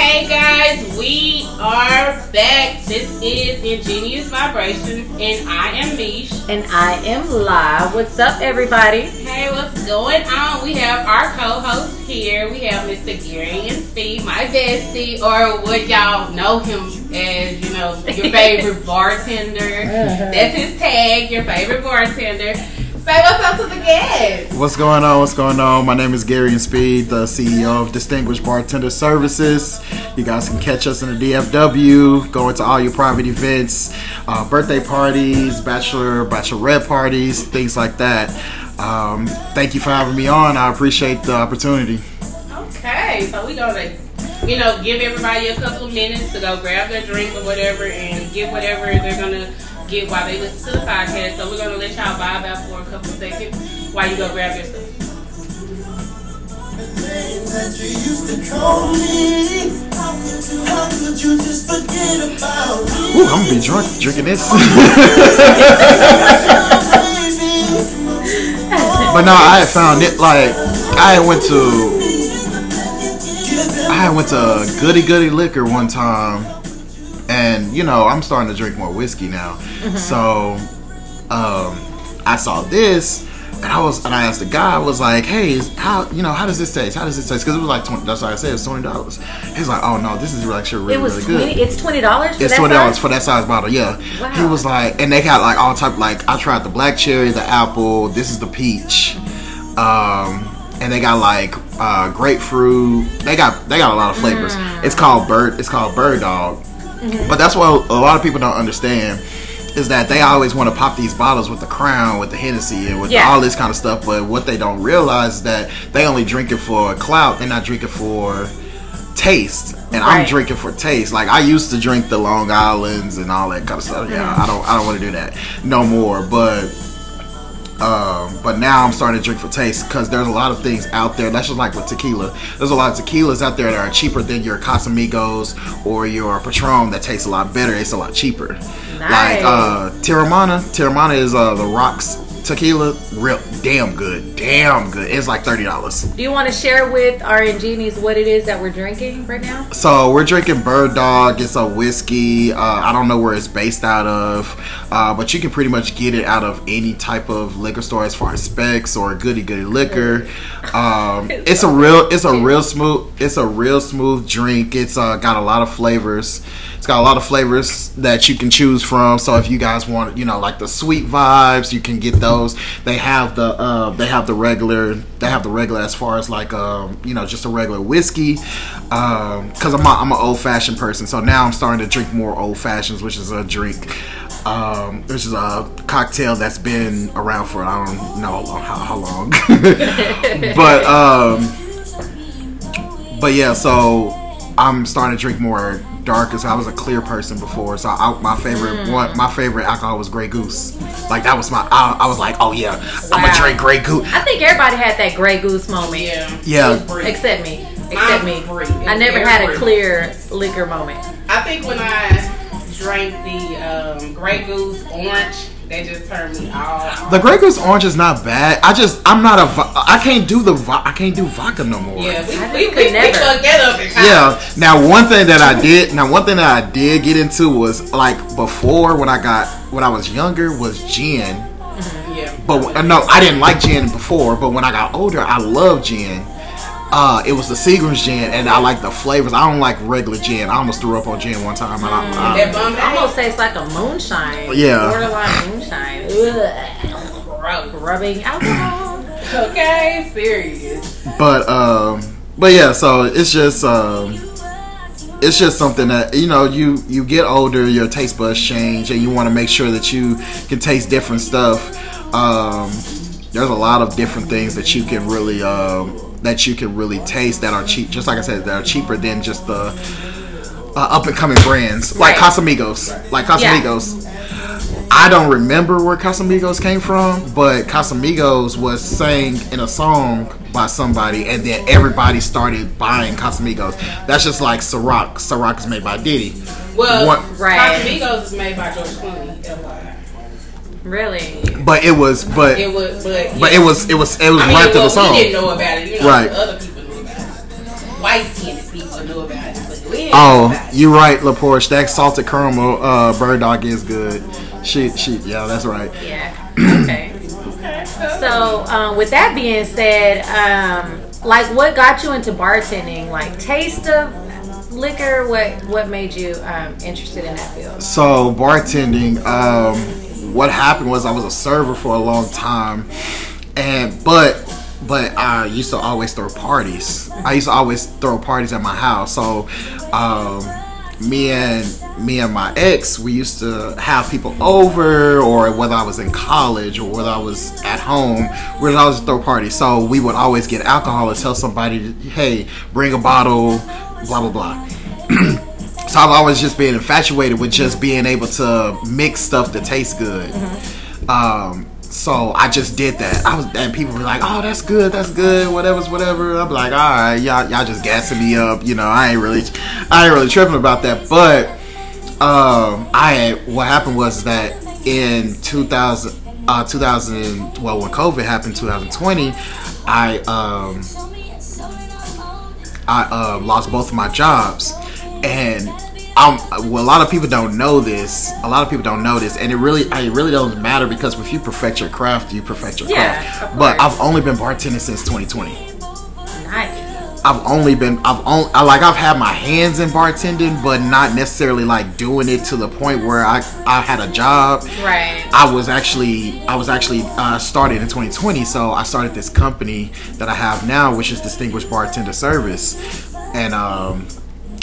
Hey guys, we are back. This is Ingenious Vibrations, and I am Mish. And I am live. What's up, everybody? Hey, what's going on? We have our co-host here. We have Mr. Garrean Speed, my bestie, or would y'all know him as, you know, your favorite bartender. Uh-huh. That's his tag, your favorite bartender. Say what's up to the guests. What's going on? What's going on? My name is Garrean Speed, the CEO of Distinguished Bartender Services. You guys can catch us in the DFW, going to all your private events, uh, birthday parties, bachelor, bachelorette parties, things like that. Um, thank you for having me on. I appreciate the opportunity. Okay, so we're gonna, you know, give everybody a couple of minutes to go grab their drink or whatever and get whatever they're gonna get while they listen to the podcast. So we're gonna let y'all vibe out for a couple seconds while you go grab your stuff. Ooh, I'm gonna be drunk drinking this. but no, I found it like I went to I went to Goody Goody Liquor one time, and you know I'm starting to drink more whiskey now. So um, I saw this, and I was and I asked the guy, I was like, "Hey, is, how you know how does this taste? How does this taste?" Because it was like twenty. That's what I said. It's twenty dollars. He's like, "Oh no, this is actually really It was really good." twenty. It's twenty dollars. It's twenty dollars for that size bottle. Yeah. Wow. He was like, and they got like all type. Like I tried the black cherry, the apple. This is the peach. Um, and they got like uh, grapefruit. They got they got a lot of flavors. Mm. It's called bird. It's called bird dog. Mm-hmm. But that's what a lot of people don't understand. Is that they always want to pop these bottles with the crown, with the Hennessy, and with Yeah. all this kind of stuff. But what they don't realize is that they only drink it for clout. They're not drinking for taste. And I'm drinking for taste. Like I used to drink the Long Islands and all that kind of stuff. Yeah, I don't I don't want to do that no more. But um, but now I'm starting to drink for taste because there's a lot of things out there. That's just like with tequila. There's a lot of tequilas out there that are cheaper than your Casamigos or your Patron that tastes a lot better. It's a lot cheaper. Like uh, Teremana. Teremana is uh, the Rocks tequila. Real damn good. Damn good. It's like thirty dollars. Do you want to share with our ingenious what it is that we're drinking right now? So we're drinking Bird Dog. It's a whiskey. Uh, I don't know where it's based out of, uh, but you can pretty much get it out of any type of liquor store as far as Spec's or goody goody liquor. Um, it's a real, it's a real smooth, it's a real smooth drink. It's uh, got a lot of flavors. Got a lot of flavors that you can choose from. So if you guys want, you know, like the sweet vibes, you can get those. They have the, uh, they have the regular, they have the regular as far as like, um, you know, just a regular whiskey. Um, cause I'm a, I'm an old fashioned person, so now I'm starting to drink more old fashions, which is a drink. Um, which is a cocktail that's been around for I don't know how, how long, but um, but yeah, so I'm starting to drink more dark because I was a clear person before. So I, my favorite one, my favorite alcohol was Grey Goose. Like that was my. I, I was like, oh yeah, I'm gonna drink Grey Goose. I think everybody had that Grey Goose moment. Yeah. Yeah. It was. Except me. Except me. Mine's free. I was never very had a brief. clear liquor moment. I think when I drank the um, Grey Goose Orange, that just turned me all. The Grey Goose orange is not bad. I just I'm not a. vo- I can't do the. vo- I can't do vodka no more. Yeah, we, I we, we, could we never. fucked that up. Yeah. Now one thing that I did. Now one thing that I did get into was like before when I got when I was younger was gin. Yeah. But uh, no, I didn't like gin before. But when I got older, I love gin. Uh, it was the Seagram's gin, and I like the flavors. I don't like regular gin. I almost threw up on gin one time. And I, That I, bum It almost tastes like a moonshine. Yeah. Borderline moonshine. Ugh. gross. Rubbing alcohol. Okay, serious. but um, but yeah. So it's just um, it's just something that you know you you get older, your taste buds change, and you want to make sure that you can taste different stuff. Um, there's a lot of different things that you can really um, that you can really taste that are cheap. Just like I said, that are cheaper than just the uh, up and coming brands like Right. Casamigos. Like Casamigos. I don't remember where Casamigos came from, but Casamigos was sang in a song by somebody, and then everybody started buying Casamigos. That's just like Ciroc. Ciroc is made by Diddy. Well, What- Right. Casamigos is made by George Clooney. FYI. Really? But it was, but It was, but but it was, it was, it was I mean, right to the song. we didn't know about it. You know, Right. Other people knew about it. white skinned people knew about it. But we didn't know Oh, about it. you right, LaPorche. That salted caramel uh, bird dog is good. She, she, yeah, that's right. Yeah. Okay. Okay, so, So, um, with that being said, um, like, what got you into bartending? Like, taste of liquor? What What made you um, interested in that field? So bartending, um, what happened was I was a server for a long time, and but but I used to always throw parties. I used to always throw parties at my house. So um, me and me and my ex, we used to have people over, or whether I was in college or whether I was at home, we would always throw parties. So we would always get alcohol and tell somebody, "Hey, bring a bottle," blah blah blah. So I've always just been infatuated with just being able to mix stuff that tastes good. Um, so I just did that. I was, and people were like, "Oh, that's good, that's good, whatever's whatever." I'm like, "All right, y'all, y'all just gassing me up." You know, I ain't really, I ain't really tripping about that. But um, I what happened was that in 2000, uh, 2000, well, when COVID happened, 2020, I um, I uh, lost both of my jobs, and um, well, a lot of people don't know this. A lot of people don't know this, and it really, it really doesn't matter because if you perfect your craft, you perfect your Yeah, craft. But. I've only been bartending since 2020. Nice. I've only been, I've only, I, like, I've had my hands in bartending, but not necessarily like doing it to the point where I, I had a job. Right. I was actually I was actually uh, started in 2020, so I started this company that I have now, which is Distinguished Bartender Service, and um,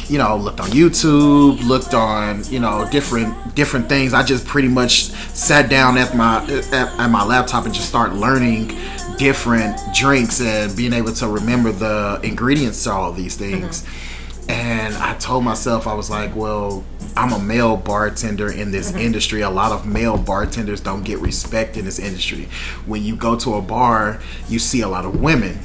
you know looked on YouTube, looked on you know different different things. I just pretty much sat down at my at, at my laptop and just started learning different drinks and being able to remember the ingredients to all these mm-hmm. things. And I told myself, I was like, well, I'm a male bartender in this mm-hmm. industry. A lot of male bartenders don't get respect in this industry. When you go to a bar, you see a lot of women.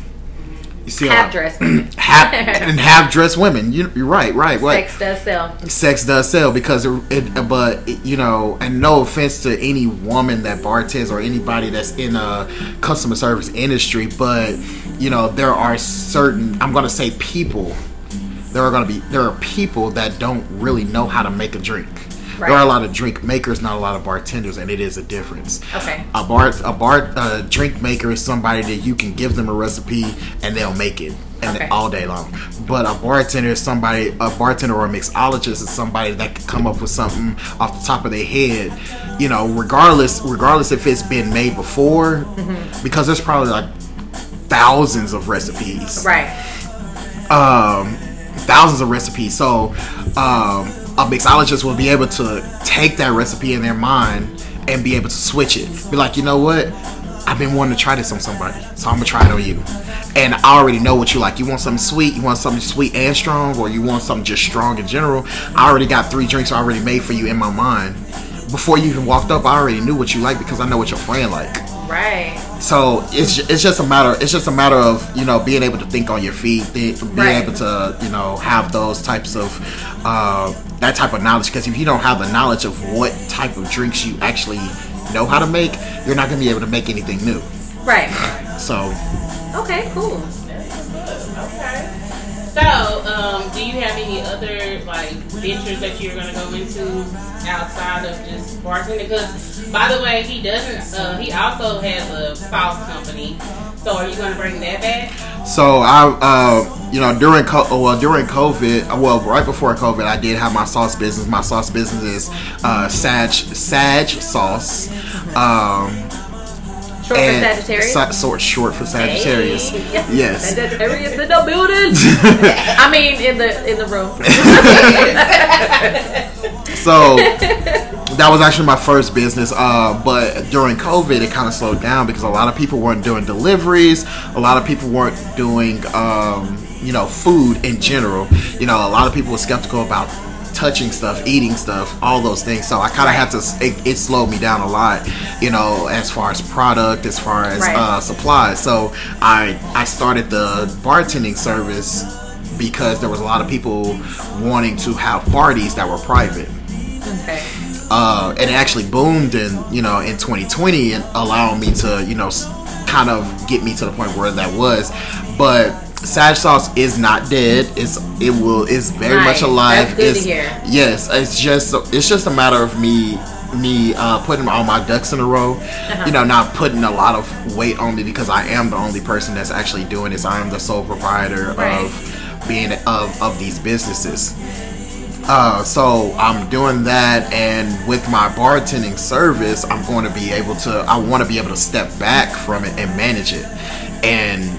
You see Half dressed. half and half dressed women. You, you're right, right. What Sex does sell. sex does sell because it, it but it, you know and no offense to any woman that bartends or anybody that's in a customer service industry but you know there are certain i'm gonna say people there are gonna be there are people that don't really know how to make a drink there are a lot of drink makers not a lot of bartenders and it is a difference Okay. a bar a bar a drink maker is somebody that you can give them a recipe and they'll make it and Okay. all day long. But a bartender is somebody a bartender or a mixologist is somebody that can come up with something off the top of their head. You know, regardless regardless if it's been made before, Mm-hmm. because there's probably like thousands of recipes Right. um, thousands of recipes. So um, a mixologist will be able to take that recipe in their mind and be able to switch it. Be like, you know what? I've been wanting to try this on somebody, so I'm gonna try it on you. And I already know what you like. You want something sweet, you want something sweet and strong, or you want something just strong in general. I already got three drinks already made for you in my mind. Before you even walked up, I already knew what you like because I know what your friend like Right. so it's it's just a matter it's just a matter of you know being able to think on your feet being Right. able to you know have those types of uh, that type of knowledge because if you don't have the knowledge of what type of drinks you actually know how to make you're not going to be able to make anything new Right. so Okay. Cool. Okay. So, um, do you have any other like ventures that you're gonna go into outside of just bartending? Because, by the way, he doesn't. Uh, he also has a sauce company. So, are you gonna bring that back? so I uh, you know during co- oh, well during COVID well right before COVID I did have my sauce business my sauce business is uh, Sag Sag sauce um, Short for Sagittarius. Sa- sort short for Sagittarius Hey. yes Sagittarius in the building. I mean, in the in the room. So that was actually my first business. Uh, but during COVID, it kind of slowed down because a lot of people weren't doing deliveries. A lot of people weren't doing, um, you know, food in general. You know, a lot of people were skeptical about touching stuff, eating stuff, all those things. So I kind of had to. It, it slowed me down a lot. You know, as far as product, as far as Right. uh, supplies. So I I started the bartending service because there was a lot of people wanting to have parties that were private okay. uh, and it actually boomed in you know in 2020 and allowing me to you know kind of get me to the point where that was but Sag sauce is not dead. It's it will it's very Nice. much alive. That's good to It's-. Yes, it's just it's just a matter of me me uh, putting all my ducks in a row. Uh-huh. You know, not putting a lot of weight on me because I am the only person that's actually doing this. I am the sole proprietor Right. of being of of these businesses. Uh, so I'm doing that, and with my bartending service, I'm going to be able to. I want to be able to step back from it and manage it, and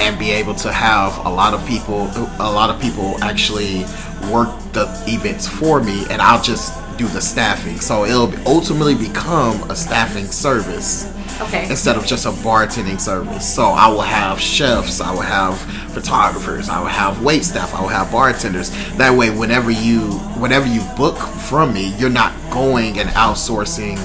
and be able to have a lot of people, a lot of people actually work the events for me, and I'll just do the staffing. So it'll ultimately become a staffing service Okay. instead of just a bartending service. So I will have chefs, I will have photographers, I will have wait staff, I will have bartenders. That way, whenever you whenever you book from me, you're not going and outsourcing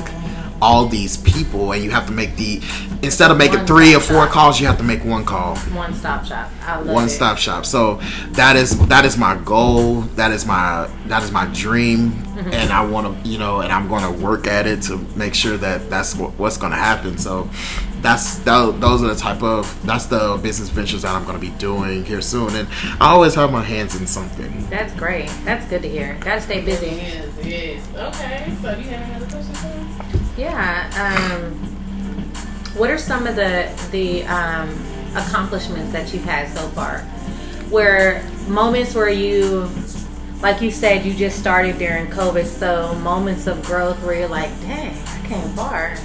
all these people, and you have to make the instead of making One three or four shop. calls, you have to make one call One stop shop. I love one it. stop shop. So that is that is my goal. That is my that is my dream, Mm-hmm. and I want to you know, and I'm going to work at it to make sure that that's what, what's going to happen. So that's tho- those are the type of that's the business ventures that I'm going to be doing here soon, and I always have my hands in something. That's great. That's good to hear. Gotta stay busy. Yes, yes. Okay, so do you have another question for me? Yeah. Um, what are some of the the um, accomplishments that you've had so far? Where moments where you, like you said, you just started during COVID, so moments of growth where you're like, dang, I came far.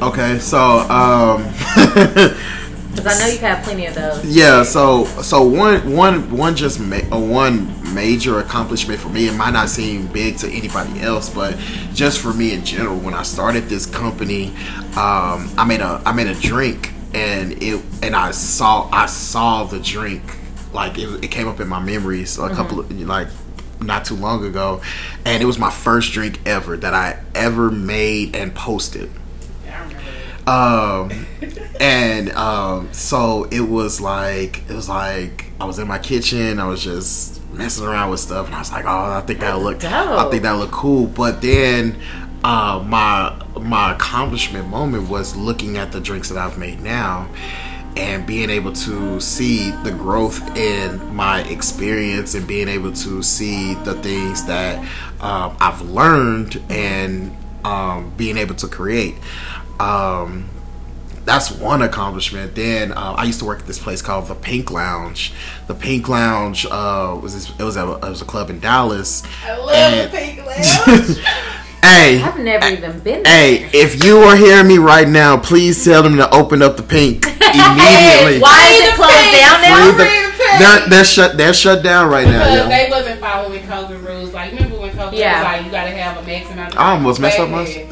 Okay, so um, Because I know you've had plenty of those. Yeah, so so one one one just ma- uh, one major accomplishment for me. It might not seem big to anybody else, but just for me in general, when I started this company, um, I made a I made a drink, and it and I saw I saw the drink like it, it came up in my memories a couple of like not too long ago, and it was my first drink ever that I ever made and posted. Yeah, I remember that. Um, and um, so it was like it was like I was in my kitchen. I was just messing around with stuff, and I was like, "Oh, I think that look, I think that look cool." But then, uh, my my accomplishment moment was looking at the drinks that I've made now, and being able to see the growth in my experience, and being able to see the things that um, I've learned, and um, being able to create. Um, that's one accomplishment. Then uh, I used to work at this place called the Pink Lounge. The Pink Lounge uh, was this, it was a it was a club in Dallas. I love And- the pink lounge. Hey, I've never even been there. hey, if you are hearing me right now, please tell them to open up the Pink immediately. Why is it closed down now? Free the- they're they're shut they're shut down right now. Because Yo. they wasn't following COVID rules. Like, remember when COVID Yeah. was like, you gotta have a max amount of I almost messed up Back my-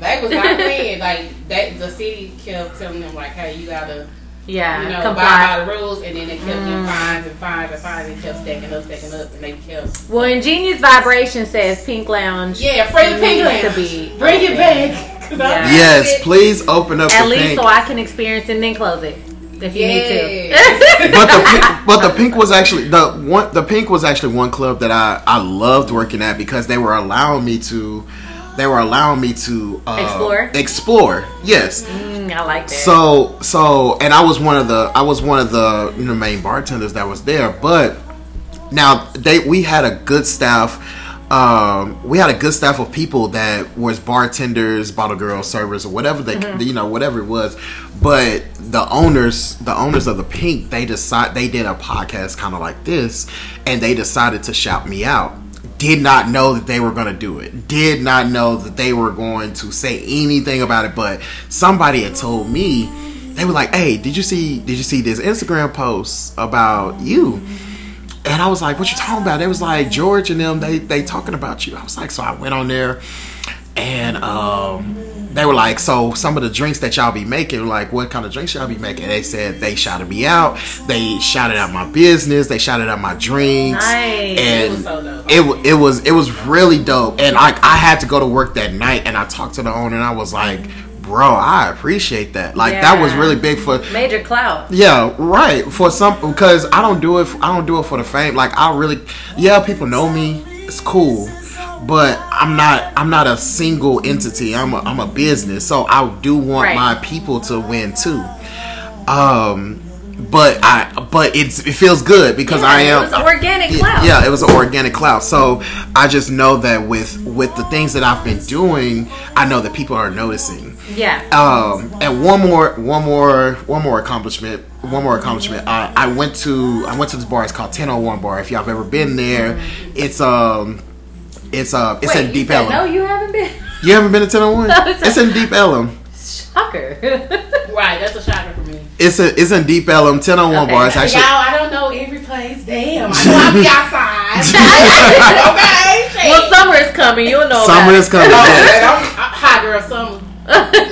then, They was not playing. Like, that, the city kept telling them, like, hey, you gotta, Yeah, you know, comply. abide by the rules. And then they kept getting Mm. fines and fines and fines. And kept stacking up, stacking up. And they kept, Well, Ingenious Vibration says Pink Lounge. yeah, free the pink Lounge. to be Bring it open. back. 'Cause I'm Yeah. Yes, please open up At the least Pink. so I can experience it and then close it if you Yes. need to. but the pink, but the pink was actually the one. The pink was actually one club that I I loved working at because they were allowing me to, they were allowing me to uh, Explore? Explore, yes. Mm, I like that. So so, and I was one of the I was one of the you know, main bartenders that was there. But now they we had a good staff. Um, we had a good staff of people that was bartenders, bottle girls, servers, or whatever they you know whatever it was. But the owners, the owners of the Pink, they decide they did a podcast kind of like this, and they decided to shout me out. Did not know that they were going to do it. Did not know that they were going to say anything about it. But somebody had told me they were like, "Hey, did you see? Did you see this Instagram post about you?" And I was like, "What you talking about?" They was like, "George and them, they they talking about you." I was like, so I went on there, and um, they were like, "So some of the drinks that y'all be making, like, what kind of drinks y'all be making?" They said they shouted me out. They shouted out my business. They shouted out my drinks. Nice. And It was so dope. it it was it was really dope. And like I had to go to work that night, and I talked to the owner, and I was like, "Bro, I appreciate that. Like that was really big for." Major clout. Yeah, right. For some, because I don't do it. I don't do it for the fame. Like I really, yeah, people know me. It's cool, but I'm not. I'm not a single entity. I'm a, I'm a business. So I do want Right. my people to win too. Um, but I but it's it feels good because I am It was organic clout. yeah, it was an organic clout. So I just know that with with the things that I've been doing, I know that people are noticing. Yeah. Um, and one more, one more, one more accomplishment. One more accomplishment. I, I went to I went to this bar. It's called 1001 Bar. If y'all have ever been there, it's um, it's uh, it's Wait, in Deep said Ellum. No, you haven't been. You haven't been to 1001? No, it's it's in Deep Ellum. Shocker. Right, that's a shocker for me. It's a, it's in Deep Ellum. 1001 Okay. Bar. It's Y'all, I don't know every place. Damn, I know I'll be outside. okay, well, summer is coming. You'll know. summer about is coming. Oh, yes. I'm, I'm hot girl summer.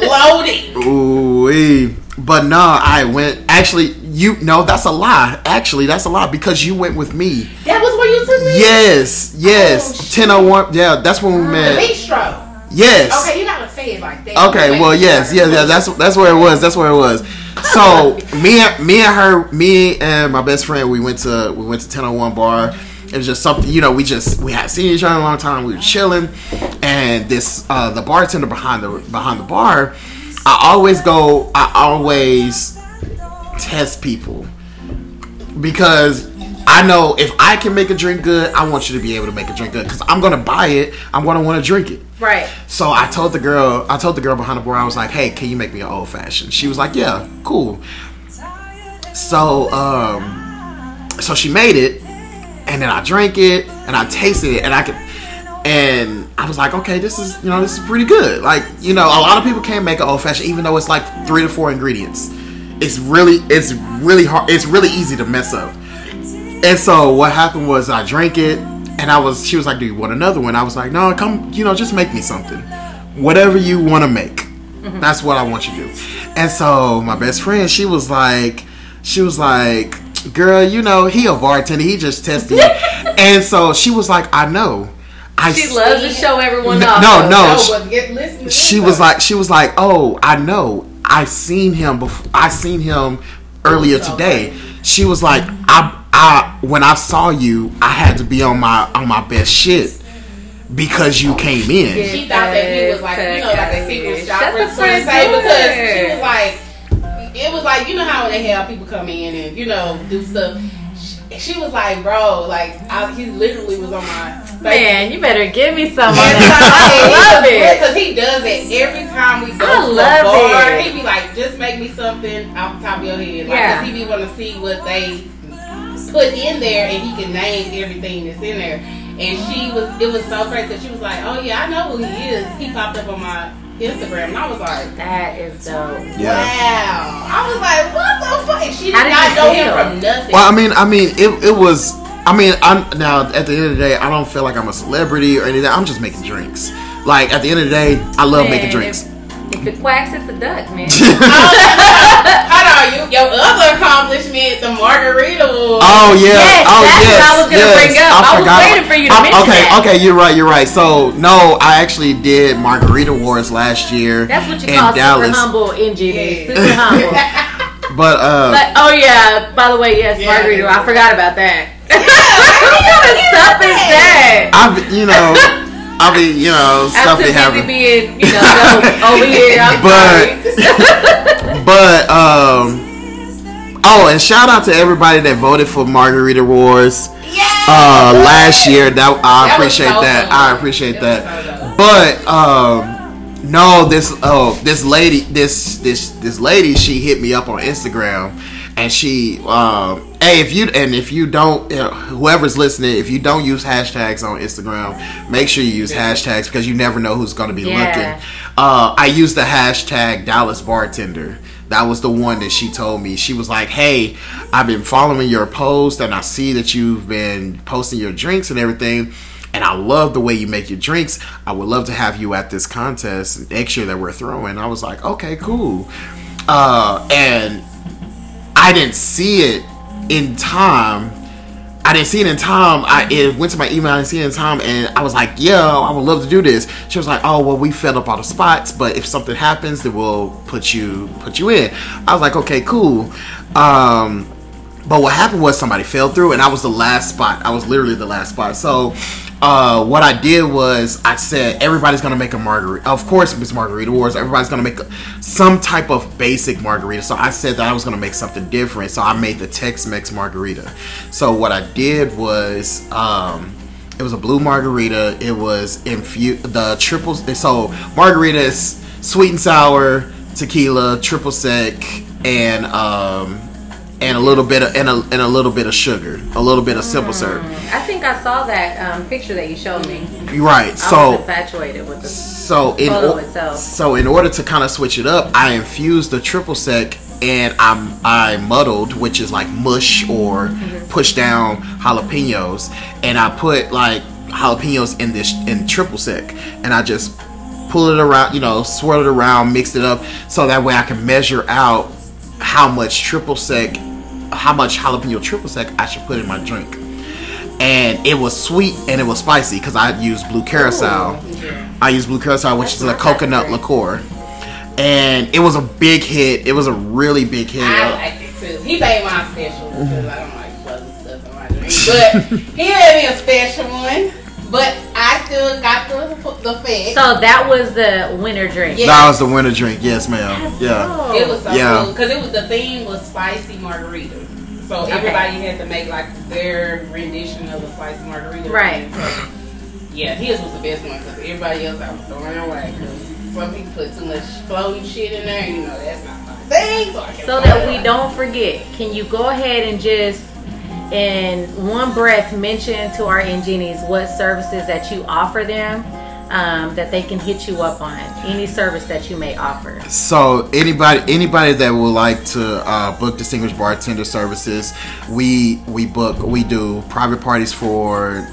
Loaded. Ooh, but no, I went. Actually, you no, that's a lie. Actually, that's a lie because you went with me. That was where you took me? Yes, Oh, yes. shit. Ten oh one. Yeah, that's when we The met. bistro. Yes. Okay, you're not gonna say it like that. Okay. Well, yes, yeah, yeah. That's that's where it was. That's where it was. So me, and me and her, me and my best friend, we went to we went to ten oh one bar. It was just something, you know. We just we had seen each other a long time. We were chilling, and this uh the bartender behind the behind the bar. I always go. I always test people because I know if I can make a drink good, I want you to be able to make a drink good because I'm gonna buy it. I'm gonna want to drink it. Right. So I told the girl, I told the girl behind the bar, I was like, "Hey, can you make me an old fashioned?" She was like, "Yeah, cool." So, um, so she made it, and then I drank it, and I tasted it, and I could, and I was like, "Okay, this is, you know, this is pretty good." Like, you know, a lot of people can't make an old fashioned, even though it's like three to four ingredients. It's really, it's really hard. It's really easy to mess up. And so what happened was I drank it, and I was. She was like, "Do you want another one?" I was like, "No, come. You know, just make me something, whatever you want to make. Mm-hmm. That's what I want you to do." And so my best friend, she was like, she was like, "Girl, you know, he a bartender. He just tested." you." and so she was like, "I know." I She loves to show everyone No, off. no, no. No, she- listen. to she was like she was like oh i know i seen him before i seen him earlier So today. she was like i i when i saw you i had to be on my on my best shit because you came in. She thought that he was like, you know, like a secret Shut shopper the to front say because she was like, it was like, you know how they have people come in and you know do stuff. She, was like, bro, like I, he literally was on my Man, you better give me some of And that. I love it. Because he does it every time we go I to love a bar. it. He be like, just make me something off the top of your head. Like, Yeah. 'cause he be want to see what they put in there and he can name everything that's in there. And she was, it was so crazy. She was like, oh yeah, I know who he is. He popped up on my Instagram. And I was like, That is dope. yeah wow. I was like, what the fuck? And she did did not know him from nothing. well i mean i mean it, it was i mean i'm now at the end of the day i don't feel like i'm a celebrity or anything i'm just making drinks like at the end of the day i love Man, making drinks If, if it quacks, it's a duck, man. Oh, Hold on, you your other accomplishment, the margarita. Award. Oh yeah. Yes, oh that's yes. what I was gonna yes. bring up. I was forgot waiting for you to I- mention Okay, that. okay, you're right, you're right. So no, I actually did Margarita Wars last year That's what you in call Dallas. super humble NGD. Yeah. Super humble. But uh But oh yeah, by the way, yes, Yeah. margarita. I forgot about that. what kind of stuff is that? I've you know I'll be you know I'm stuff too be happening. being, you know, over here. I'm But- But um Oh, and shout out to everybody that voted for Margarita Wars uh last year. That I That appreciate so that. dope. I appreciate That that. so But um no, this oh this lady this this this lady she hit me up on Instagram and she um hey if you and if you don't uh, whoever's listening if you don't use hashtags on Instagram make sure you use hashtags because you never know who's going to be Yeah. looking. Uh I used the hashtag Dallas bartender. That was the one that she told me. She was like, "Hey, I've been following your post and I see that you've been posting your drinks and everything." and I love the way you make your drinks. I would love to have you at this contest next year that we're throwing. I was like, okay, cool. Uh, and I didn't see it in time. I didn't see it in time. I it went to my email. I didn't see it in time, and I was like, "Yo, I would love to do this." She was like, "Oh, well, we filled up all the spots, but if something happens, then we'll put you put you in." I was like, "Okay, cool." Um, but what happened was somebody fell through, and I was the last spot. I was literally the last spot. So uh, what I did was I said everybody's gonna make a margarita. Of course, Miss Margarita Wars. Everybody's gonna make a, some type of basic margarita. So I said that I was gonna make something different. So I made the Tex-Mex margarita. So what I did was. Um, it was a blue margarita. It was infused the triple. So margarita is sweet and sour, tequila, triple sec, and um, and a little bit of and a, and a little bit of sugar, a little bit of simple syrup. I think I saw that um, picture that you showed me. Right. I So infatuated with the so in or- so in order to kind of switch it up, I infused the triple sec and I'm I muddled, which is like mush or Mm-hmm. push down jalapenos, and I put like jalapenos in this in triple sec, and I just pull it around, you know, swirl it around, mix it up, so that way I can measure out how much triple sec, how much jalapeno triple sec I should put in my drink. And it was sweet and it was spicy because I used blue carousel. I used blue carousel, which is a coconut liqueur. And it was a big hit. It was a really big hit. I liked it too. He made my special because I don't like fuzzy stuff in my drink. But he made me a special one. But I still got the the fed. So that was the winter drink. Yeah. That was the winter drink. Yes, ma'am. Yeah. It was so Yeah. cool because it was the theme was spicy margarita. So Okay. everybody had to make like their rendition of the spicy margarita. Right. So, yeah, his was the best one because everybody else I was throwing away because some people put too much floating shit in there. You know that's not my thing. So, So that we don't forget, can you go ahead and just in one breath mention to our Ingenies what services that you offer them um, that they can hit you up on? Any service that you may offer. So anybody anybody that would like to uh, book distinguished bartender services, we we book we do private parties for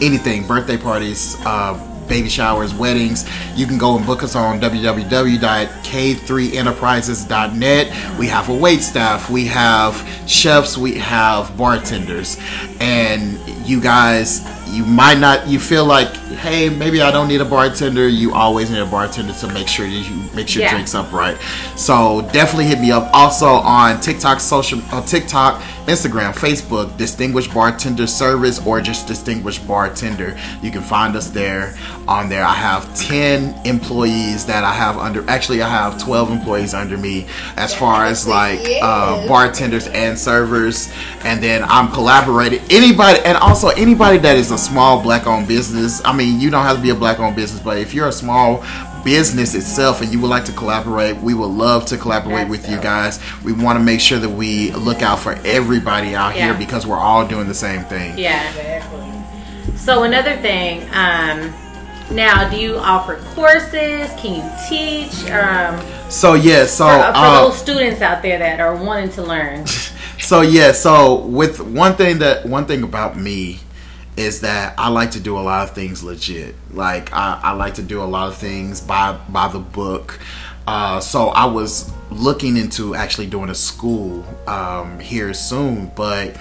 anything, birthday parties, uh, baby showers, weddings. You can go and book us on www.k3enterprises.net. We have a wait staff, we have chefs, we have bartenders, and you guys. You might not. You feel like, hey, maybe I don't need a bartender. You always need a bartender to make sure that you make your Yeah. drinks up right. So definitely hit me up. Also on TikTok, social, uh, TikTok, Instagram, Facebook, Distinguished Bartender Service, or just Distinguished Bartender. You can find us there. On there, I have ten employees that I have under. Actually, I have twelve employees under me as far as like uh, bartenders and servers. And then I'm collaborating anybody, and also anybody that is a small black-owned business. I mean, you don't have to be a black-owned business, but if you're a small business itself and you would like to collaborate, we would love to collaborate That's with you guys. We want to make sure that we look out for everybody out Yeah. here because we're all doing the same thing. Yeah. Exactly. So another thing, um, now do you offer courses? Can you teach? Um, So yeah, so for, for uh, those students out there that are wanting to learn. so yeah, so with one thing that one thing about me is that I like to do a lot of things legit. Like I, I like to do a lot of things by by the book. Uh, so I was looking into actually doing a school um, here soon, but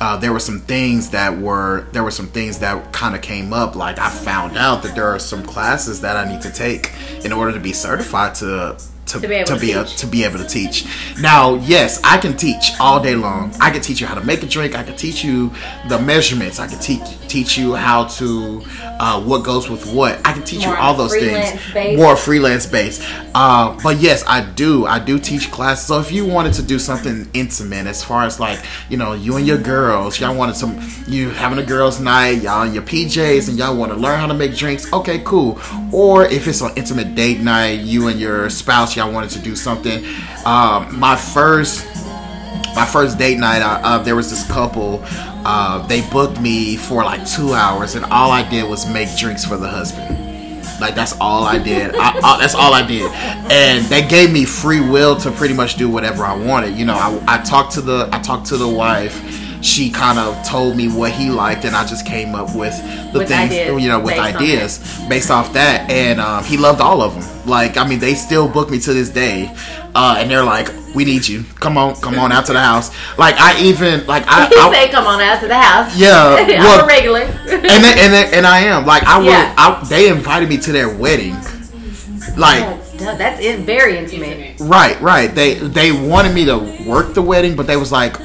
uh, there were some things that were there were some things that kind of came up. Like I found out that there are some classes that I need to take in order to be certified to to, To be able to a- teach. to be able to teach. Now, yes, I can teach all day long. I can teach you how to make a drink. I can teach you the measurements. I can teach teach you how to uh, what goes with what. I can teach More you all those things. freelance based. More freelance based. Uh, but yes, I do. I do teach classes. So if you wanted to do something intimate, as far as like you know, you and your girls, y'all wanted some, you having a girls' night, y'all in your PJs, and y'all want to learn how to make drinks. Okay, cool. Or if it's an intimate date night, you and your spouse, y'all wanted to do something. Um, my first my first date night, uh, there was this couple. Uh, they booked me for like two hours, and all I did was make drinks for the husband. Like that's all I did. I, I, that's all I did, and they gave me free will to pretty much do whatever I wanted. You know, I, I talked to the I talked to the wife. She kind of told me what he liked, and I just came up with the With things, ideas you know, with based on ideas based off that, and um, he loved all of them. Like, I mean, they still book me to this day, uh, and they're like, "We need you. Come on, come on out to the house." Like, I even like I, I say, "Come on out to the house." yeah, I'm a regular. and then, and then, and I am like I would. Yeah. I, they invited me to their wedding. Like, that's, that's it, very. Intimate. right, right. They they wanted me to work the wedding, but they was like,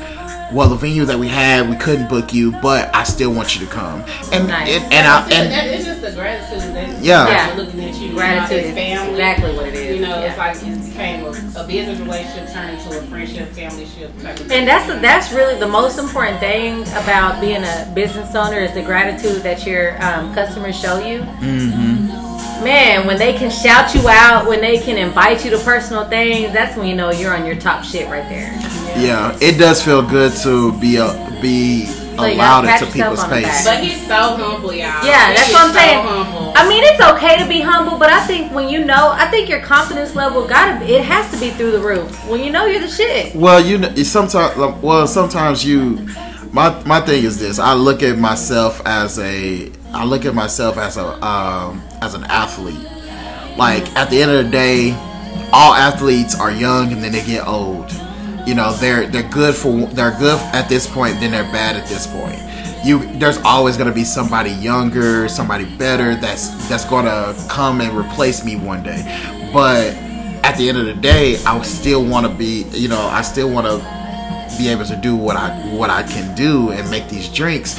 well, the venue that we had, we couldn't book you, but I still want you to come. And Nice. and, and I It's just- and that- it's just the gratitude that Yeah. Yeah. looking at you. Gratitude you know, family. exactly what it is, You know, yeah. it's like it became a, a business relationship turned into a friendship, family ship. And that's that's really the most important thing about being a business owner is the gratitude that your um, customers show you. Man, when they can shout you out, when they can invite you to personal things, that's when you know you're on your top shit right there. Yeah, it does feel good to be a, be you gotta allowed into people's on the back. face. But he's so humble, y'all. Yeah, He that's what I'm so saying. Humble. I mean, it's okay to be humble, but I think when you know, I think your confidence level got to, it has to be through the roof. When you know you're the shit. Well, you know, sometimes well, sometimes you my my thing is this. I look at myself as a I look at myself as a um as an athlete. Like at the end of the day, all athletes are young and then they get old. You know, they're they're good for they're good at this point, then they're bad at this point. You there's always going to be somebody younger, somebody better that's that's going to come and replace me one day. But at the end of the day, I still want to be, you know, I still want to be able to do what I what I can do and make these drinks,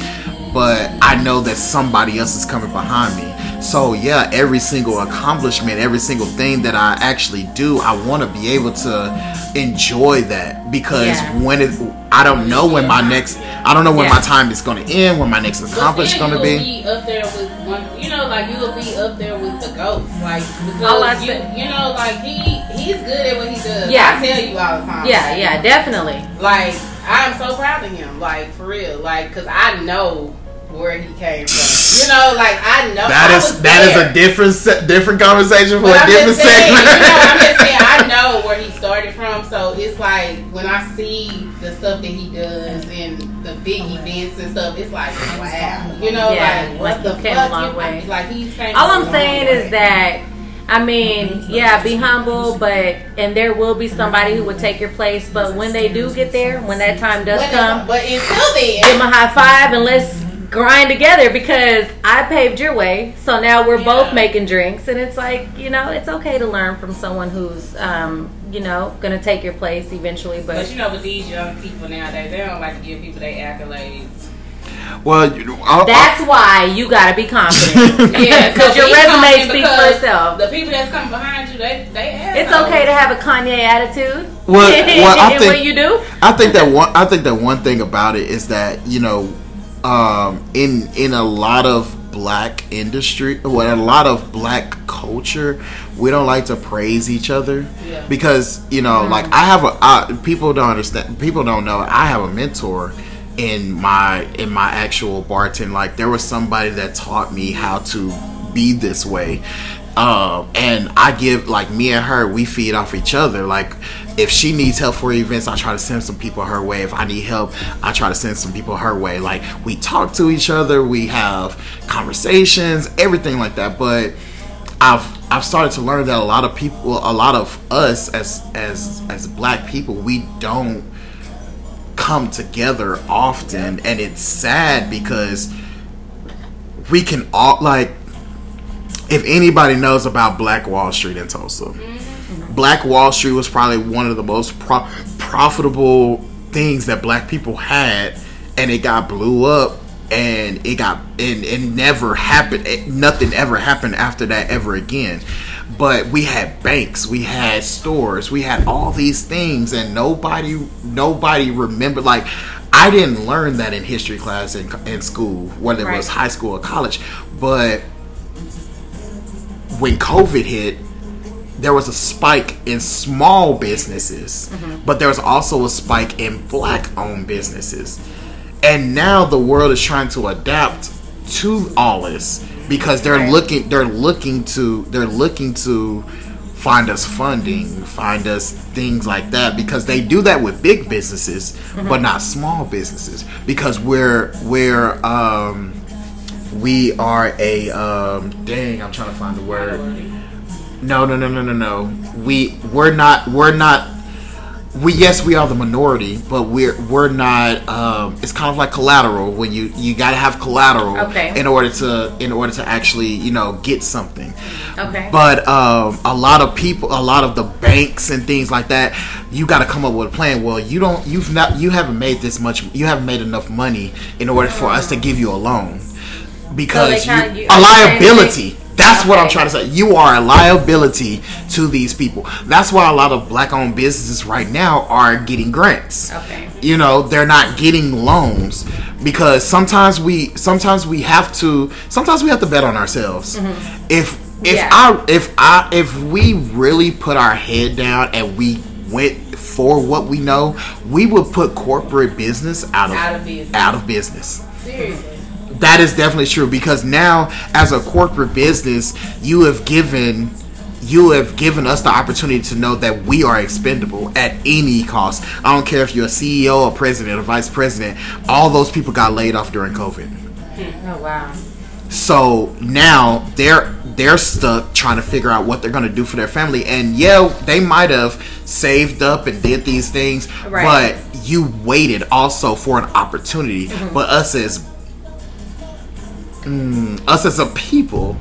but I know that somebody else is coming behind me. So yeah, every single accomplishment, every single thing that I actually do, I want to be able to enjoy that because Yeah. when it, I don't know when my next, I don't know when Yeah. my time is going to end, when my next accomplishment is going to you be. will be up there with one. You know, like you will be up there with the goats, like All I because you, you know, like he he's good at what he does. Yeah. I tell you all the time. Yeah, yeah, definitely. Like I'm so proud of him. Like for real. Like because I know where he came from. You know, like I know That I is was that is there. a different se- different conversation for But a I'm different just saying, segment. you know, I'm just saying, I know where he started from, so it's like when I see the stuff that he does and the big oh, events and stuff, it's like wow, you know, Yeah, like what like the he came fuck? a long You- way. Like he's came All I'm long saying way. is that, I mean, yeah, be humble, but and there will be somebody who will take your place. But when they do get there, when that time does come, but until give then, them a high five and let's grind together because I paved your way. So now we're both making drinks, and it's like you know, it's okay to learn from someone who's, um, you know, gonna take your place eventually. but But you know, with these young people nowadays, they don't like to give people their accolades. well, you know, I- I- that's why you gotta be confident. Yeah, Because your resume speaks for itself. The people that's coming behind you, they they It's assholes. okay to have a Kanye attitude. Well, well, I think- what you do. I think that one. I think that one thing about it is that you know, um, in in a lot of black industry, well, a lot of black culture, we don't like to praise each other Yeah. because you know, like I have a I, people don't understand. People don't know. I have a mentor in my in my actual bartend. Like there was somebody that taught me how to be this way. Um, and I give like me and her, we feed off each other. Like if she needs help for events, I try to send some people her way. If I need help, I try to send some people her way. Like we talk to each other, we have conversations, everything like that. But I've I've started to learn that a lot of people, a lot of us as as as black people, we don't come together often, and it's sad because we can all like if anybody knows about Black Wall Street in Tulsa, mm-hmm. Black Wall Street was probably one of the most pro- profitable things that black people had, and it got blew up, and it got and it never happened. It, nothing ever happened after that ever again. But we had banks, we had stores, we had all these things, and nobody nobody remembered. Like I didn't learn that in history class in, in school, whether it was Right. high school or college, but when COVID hit, there was a spike in small businesses, but there was also a spike in black owned businesses. And now the world is trying to adapt to all this because they're Right. looking they're looking to they're looking to find us funding, find us things like that because they do that with big businesses but not small businesses because we're we're um we are a um dang i'm trying to find the word no no no no no no we we're not we're not we yes we are the minority, but we're we're not. Um, it's kind of like collateral when you you got to have collateral Okay. in order to in order to actually you know get something. Okay. But um, a lot of people, a lot of the banks and things like that, you got to come up with a plan. Well, you don't, you've not, you haven't made this much, you haven't made enough money in order for us to give you a loan because So you, you- a liability. That's what I'm trying to say. You are a liability to these people. That's why a lot of black-owned businesses right now are getting grants okay. you know they're not getting loans because sometimes we sometimes we have to sometimes we have to bet on ourselves mm-hmm. if if Yeah. i if i if we really put our head down and we went for what we know we would put corporate business out of Out of business. out of business Seriously. That is definitely true because now as a corporate business you have given you have given us the opportunity to know that we are expendable at any cost i don't care if you're a ceo a president a vice president all those people got laid off during covid Oh wow. so now they're they're stuck trying to figure out what they're going to do for their family and yeah they might have saved up and did these things Right. but you waited also for an opportunity mm-hmm. but us as mm, us as a people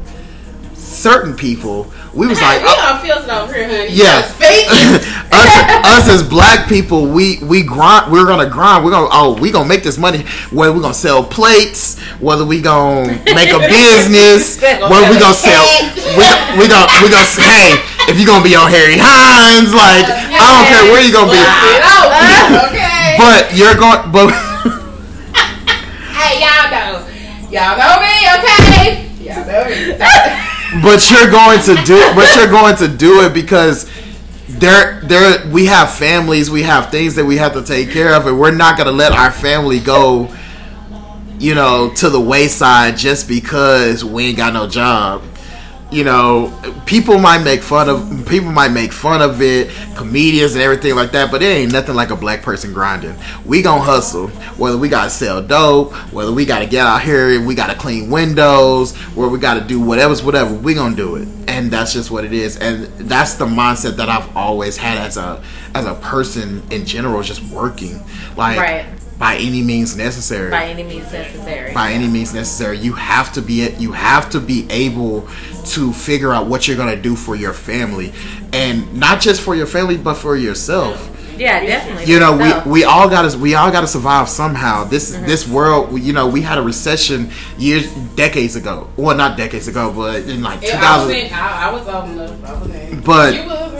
certain people we was like we don't feel it over here, honey. yeah. You us, us as black people, we we grind. We're gonna grind. We're gonna oh, we gonna make this money. Whether we gonna sell plates, whether we gonna make a business, whether we gonna sell. We we gonna we gonna say, hey, if you gonna be on Harry Hines, like I don't care where you gonna be, Oh, okay. but you're going. But hey, y'all know. Y'all know me, okay? Y'all know me. but you're going to do. But you're going to do it because. There, there. We have families. We have things that we have to take care of, and we're not gonna let our family go you know, to the wayside just because we ain't got no job. You know, people might make fun of people might make fun of it, comedians and everything like that, but it ain't nothing like a black person grinding. We gonna hustle, whether we gotta sell dope, whether we gotta get out here and we gotta clean windows, where we gotta do whatever's whatever, we gonna do it. And that's just what it is. And that's the mindset that I've always had as a as a person in general, just working. Like Right. By any means necessary By any means necessary. by any means necessary. You have to be it. you have to be able to figure out what you're gonna do for your family, and not just for your family, but for yourself. Yeah, definitely. You know, So, we, we all got to we all got to survive somehow. This mm-hmm. this world, you know, we had a recession years decades ago. Well, not decades ago, but in like Yeah, I 2000. I, I was old enough. I was in. But- you was in.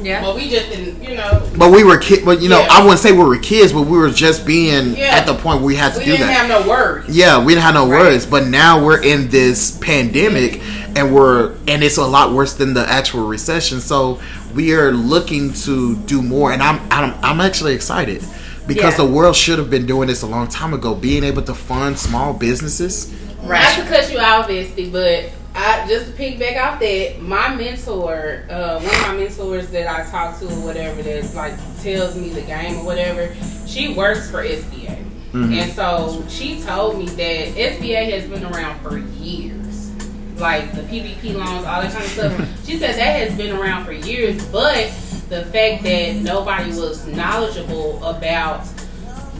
Yeah. But we just didn't, you know. But we were kid. But you know, Yeah. I wouldn't say we were kids, but we were just being Yeah. at the point where we had to We do didn't that. have no words. Yeah, we didn't have no Right. words, but now we're in this pandemic, mm-hmm. and we're and it's a lot worse than the actual recession. So we are looking to do more, and I'm I'm, I'm actually excited because Yeah. the world should have been doing this a long time ago, being able to fund small businesses. Right. Not to cut you off, Bestie, but I just to piggyback off that, my mentor, uh, one of my mentors that I talk to or whatever that like tells me the game or whatever, she works for SBA. And so she told me that SBA has been around for years. Like the PPP loans, all that kind of stuff. she said that has been around for years, but the fact that nobody was knowledgeable about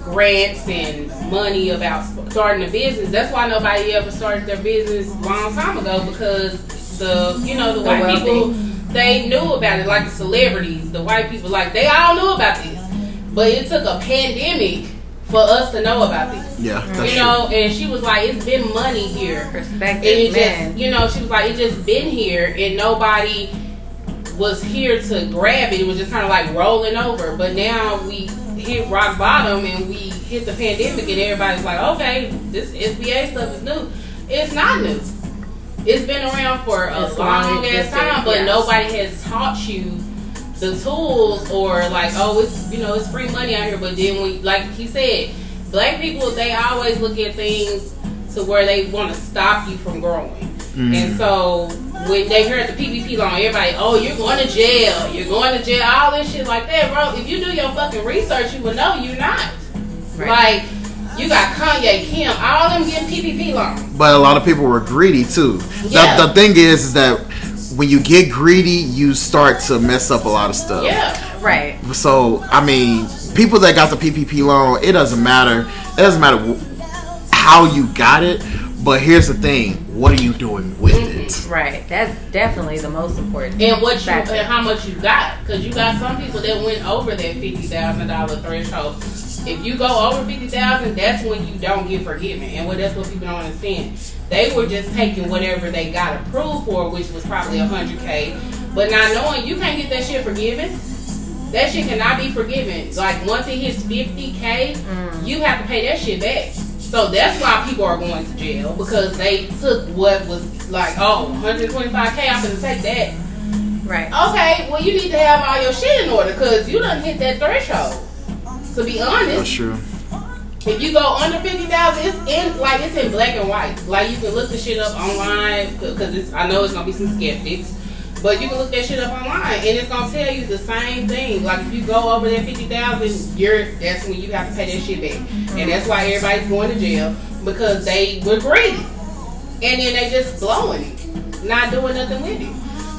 grants and money about starting a business. That's why nobody ever started their business a long time ago because the you know the, The white wealthy. people they knew about it like the celebrities, the white people like they all knew about this, but it took a pandemic for us to know about this. Yeah, that's you know, and she was like, "It's been money here." And it man. just, you know, she was like, it just been here, and nobody was here to grab it. It was just kind of like rolling over. But now we hit rock bottom, and we hit the pandemic, and everybody's like, okay, this SBA stuff is new. It's not new. It's been around for a As long long ass time, but yes. nobody has taught you the tools or like, oh, it's you know, it's free money out here. But then we, like he said, black people they always look at things to where they want to stop you from growing. Mm-hmm. And so when they hear the PPP loan, everybody, oh, you're going to jail, you're going to jail, all this shit like that, bro. If you do your fucking research, you would know you're not. Right. Like you got Kanye, Kim, all them getting PPP loans. but a lot of people were greedy too. Yeah. The, the thing is, is that when you get greedy, you start to mess up a lot of stuff. Yeah. Right. So I mean, people that got the PPP loan, it doesn't matter. It doesn't matter how you got it. But here's the thing: what are you doing with it? Right. That's definitely the most important. And what you factor. and how much you got? Because you got some people that went over that fifty thousand dollar threshold. If you go over fifty thousand, that's when you don't get forgiven. And what that's what people don't understand. They were just taking whatever they got approved for, which was probably a hundred k, but not knowing you can't get that shit forgiven. That shit cannot be forgiven. Like once it hits fifty k, mm. you have to pay that shit back. So that's why people are going to jail because they took what was like, oh, 125k. I'm gonna take that. Right. Okay, well you need to have all your shit in order because you done hit that threshold. To be honest. That's true. If you go under fifty thousand, it's in like it's in black and white. Like you can look the shit up online because I know it's gonna be some skeptics, but you can look that shit up online and it's gonna tell you the same thing. Like if you go over that fifty thousand, you're that's when you have to pay that shit back, and that's why everybody's going to jail because they were greedy, and then they just blowing it, not doing nothing with it.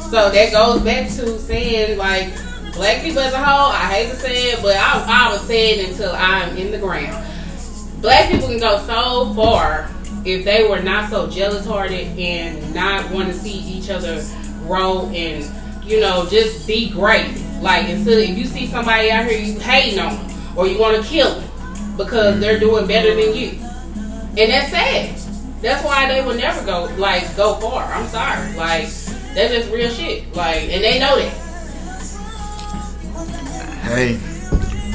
So that goes back to saying like black people as a whole. I hate to say it, but I, I will say it until I'm in the ground. Black people can go so far if they were not so jealous hearted and not want to see each other grow and you know just be great. Like instead, if you see somebody out here you hating on them or you want to kill them because they're doing better than you, and that's sad. That's why they will never go like go far. I'm sorry, like that's just real shit. Like, and they know that. Hey,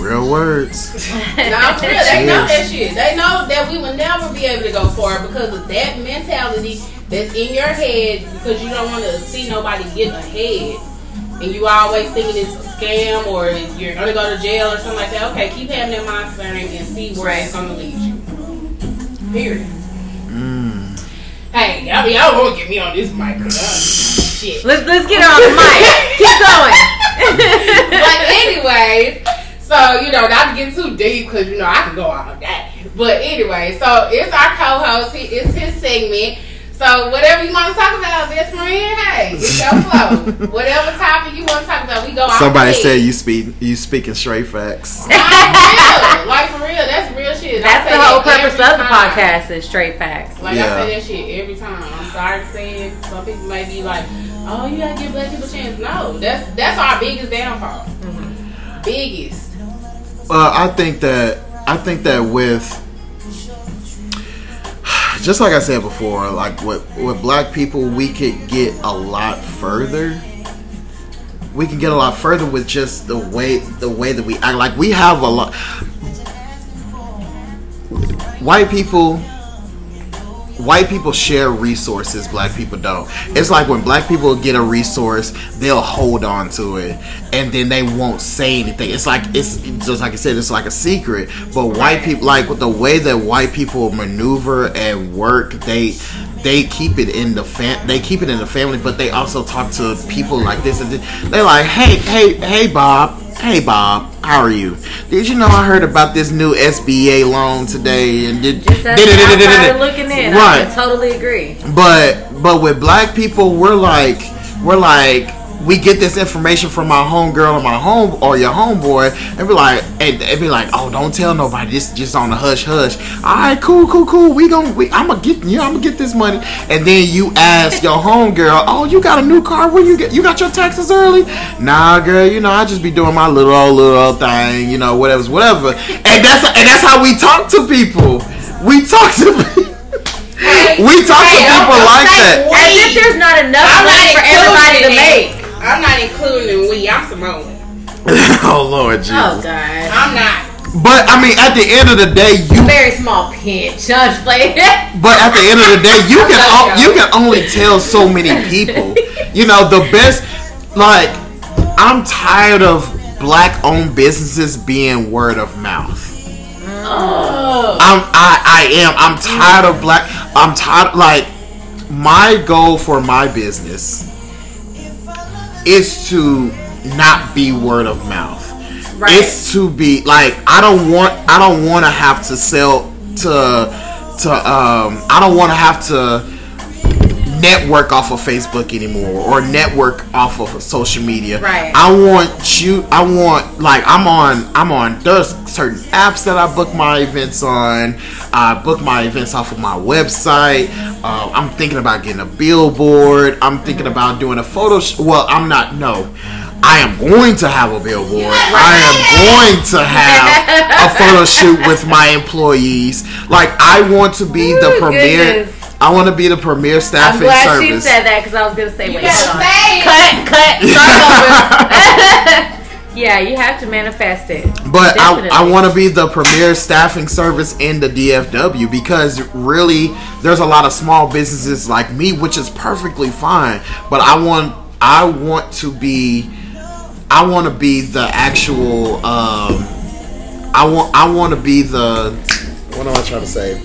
real words. Nah, for real, they know that shit. They know that we will never be able to go far because of that mentality that's in your head because you don't want to see nobody get ahead. And you always thinking it's a scam or you're gonna go to jail or something like that. Okay, keep having that mind frame and see where it's gonna lead you. Period. Mm. Hey, I mean, I don't want to get me on this mic. Shit. Let's let's get on the mic. Keep going. but anyways, so you know, not to get too deep because you know I can go all day. But anyway, so it's our co-host. He, it's his segment. So whatever you want to talk about, best friend, hey, it's your flow. whatever topic you want to talk about, we go. off Somebody the said you speak you speaking straight facts. Nah, like for real, that's real shit. That's say the whole that purpose every of the podcast is straight facts. Like Yeah. I say that shit every time. I'm sorry to say it. Some people might be like, "Oh, you gotta give black people a chance." No, that's that's our biggest downfall. Mm-hmm. Biggest. Uh, I think that I think that with just like I said before, like with with black people, we could get a lot further. We can get a lot further with just the way the way that we act. Like we have a lot. White people, white people share resources. Black people don't. It's like when black people get a resource, they'll hold on to it, and then they won't say anything. It's like it's just like I said, it's like a secret. But white people, like with the way that white people maneuver and work, they they keep it in the fam. They keep it in the family, but they also talk to people like this. And th- they're like, hey, hey, hey, Bob. Hey Bob, how are you? Did you know I heard about this new SBA loan today? And did, Just as I started looking in, I right? would totally agree. But but with black people, we're like we're like we get this information from my homegirl or my home or your homeboy, and be like and, and be like, oh, don't tell nobody. This just on the hush hush. All right, cool, cool, cool. We gon' we, I'm gonna get you. know, I'm gonna get this money, and then you ask your homegirl, oh, you got a new car? Where you get? You got your taxes early? Nah, girl. You know I just be doing my little old little old thing. You know whatever's whatever. And that's and that's how we talk to people. We talk to people. We talk to people don't like say that. we. As if there's not enough money not for everybody to make. It. I'm not including we. I'm Simone. oh Lord Jesus. Oh God. I'm not. But I mean, at the end of the day, you. Very small pinch. I'm. But at the end of the day, you can o- y'all. you can only tell so many people. You know, the best. Like, I'm tired of black-owned businesses being word of mouth. Oh. I'm I I am. I'm tired of black. I'm tired. Like, my goal for my business is to not be word of mouth. Right. It's to be like I don't want I don't want to have to sell to to um I don't want to have to network off of Facebook anymore or network off of social media. Right. I want you. I want like I'm on. I'm on. There's certain apps that I book my events on. I book my events off of my website. Uh, I'm thinking about getting a billboard. I'm thinking about doing a photo. Sh- well, I'm not. No. I am going to have a billboard. I am going to have a photo shoot with my employees. Like I want to be the premier. goodness. I want to be the premier staffing service. I'm staffing glad she service. said that because I was gonna say, You wait, gotta say cut, cut, yeah, you have to manifest it. But I, I want to be the premier staffing service in the DFW because really there's a lot of small businesses like me, which is perfectly fine. But I want I want to be I want to be the actual um, I want I want to be the what am I trying to say?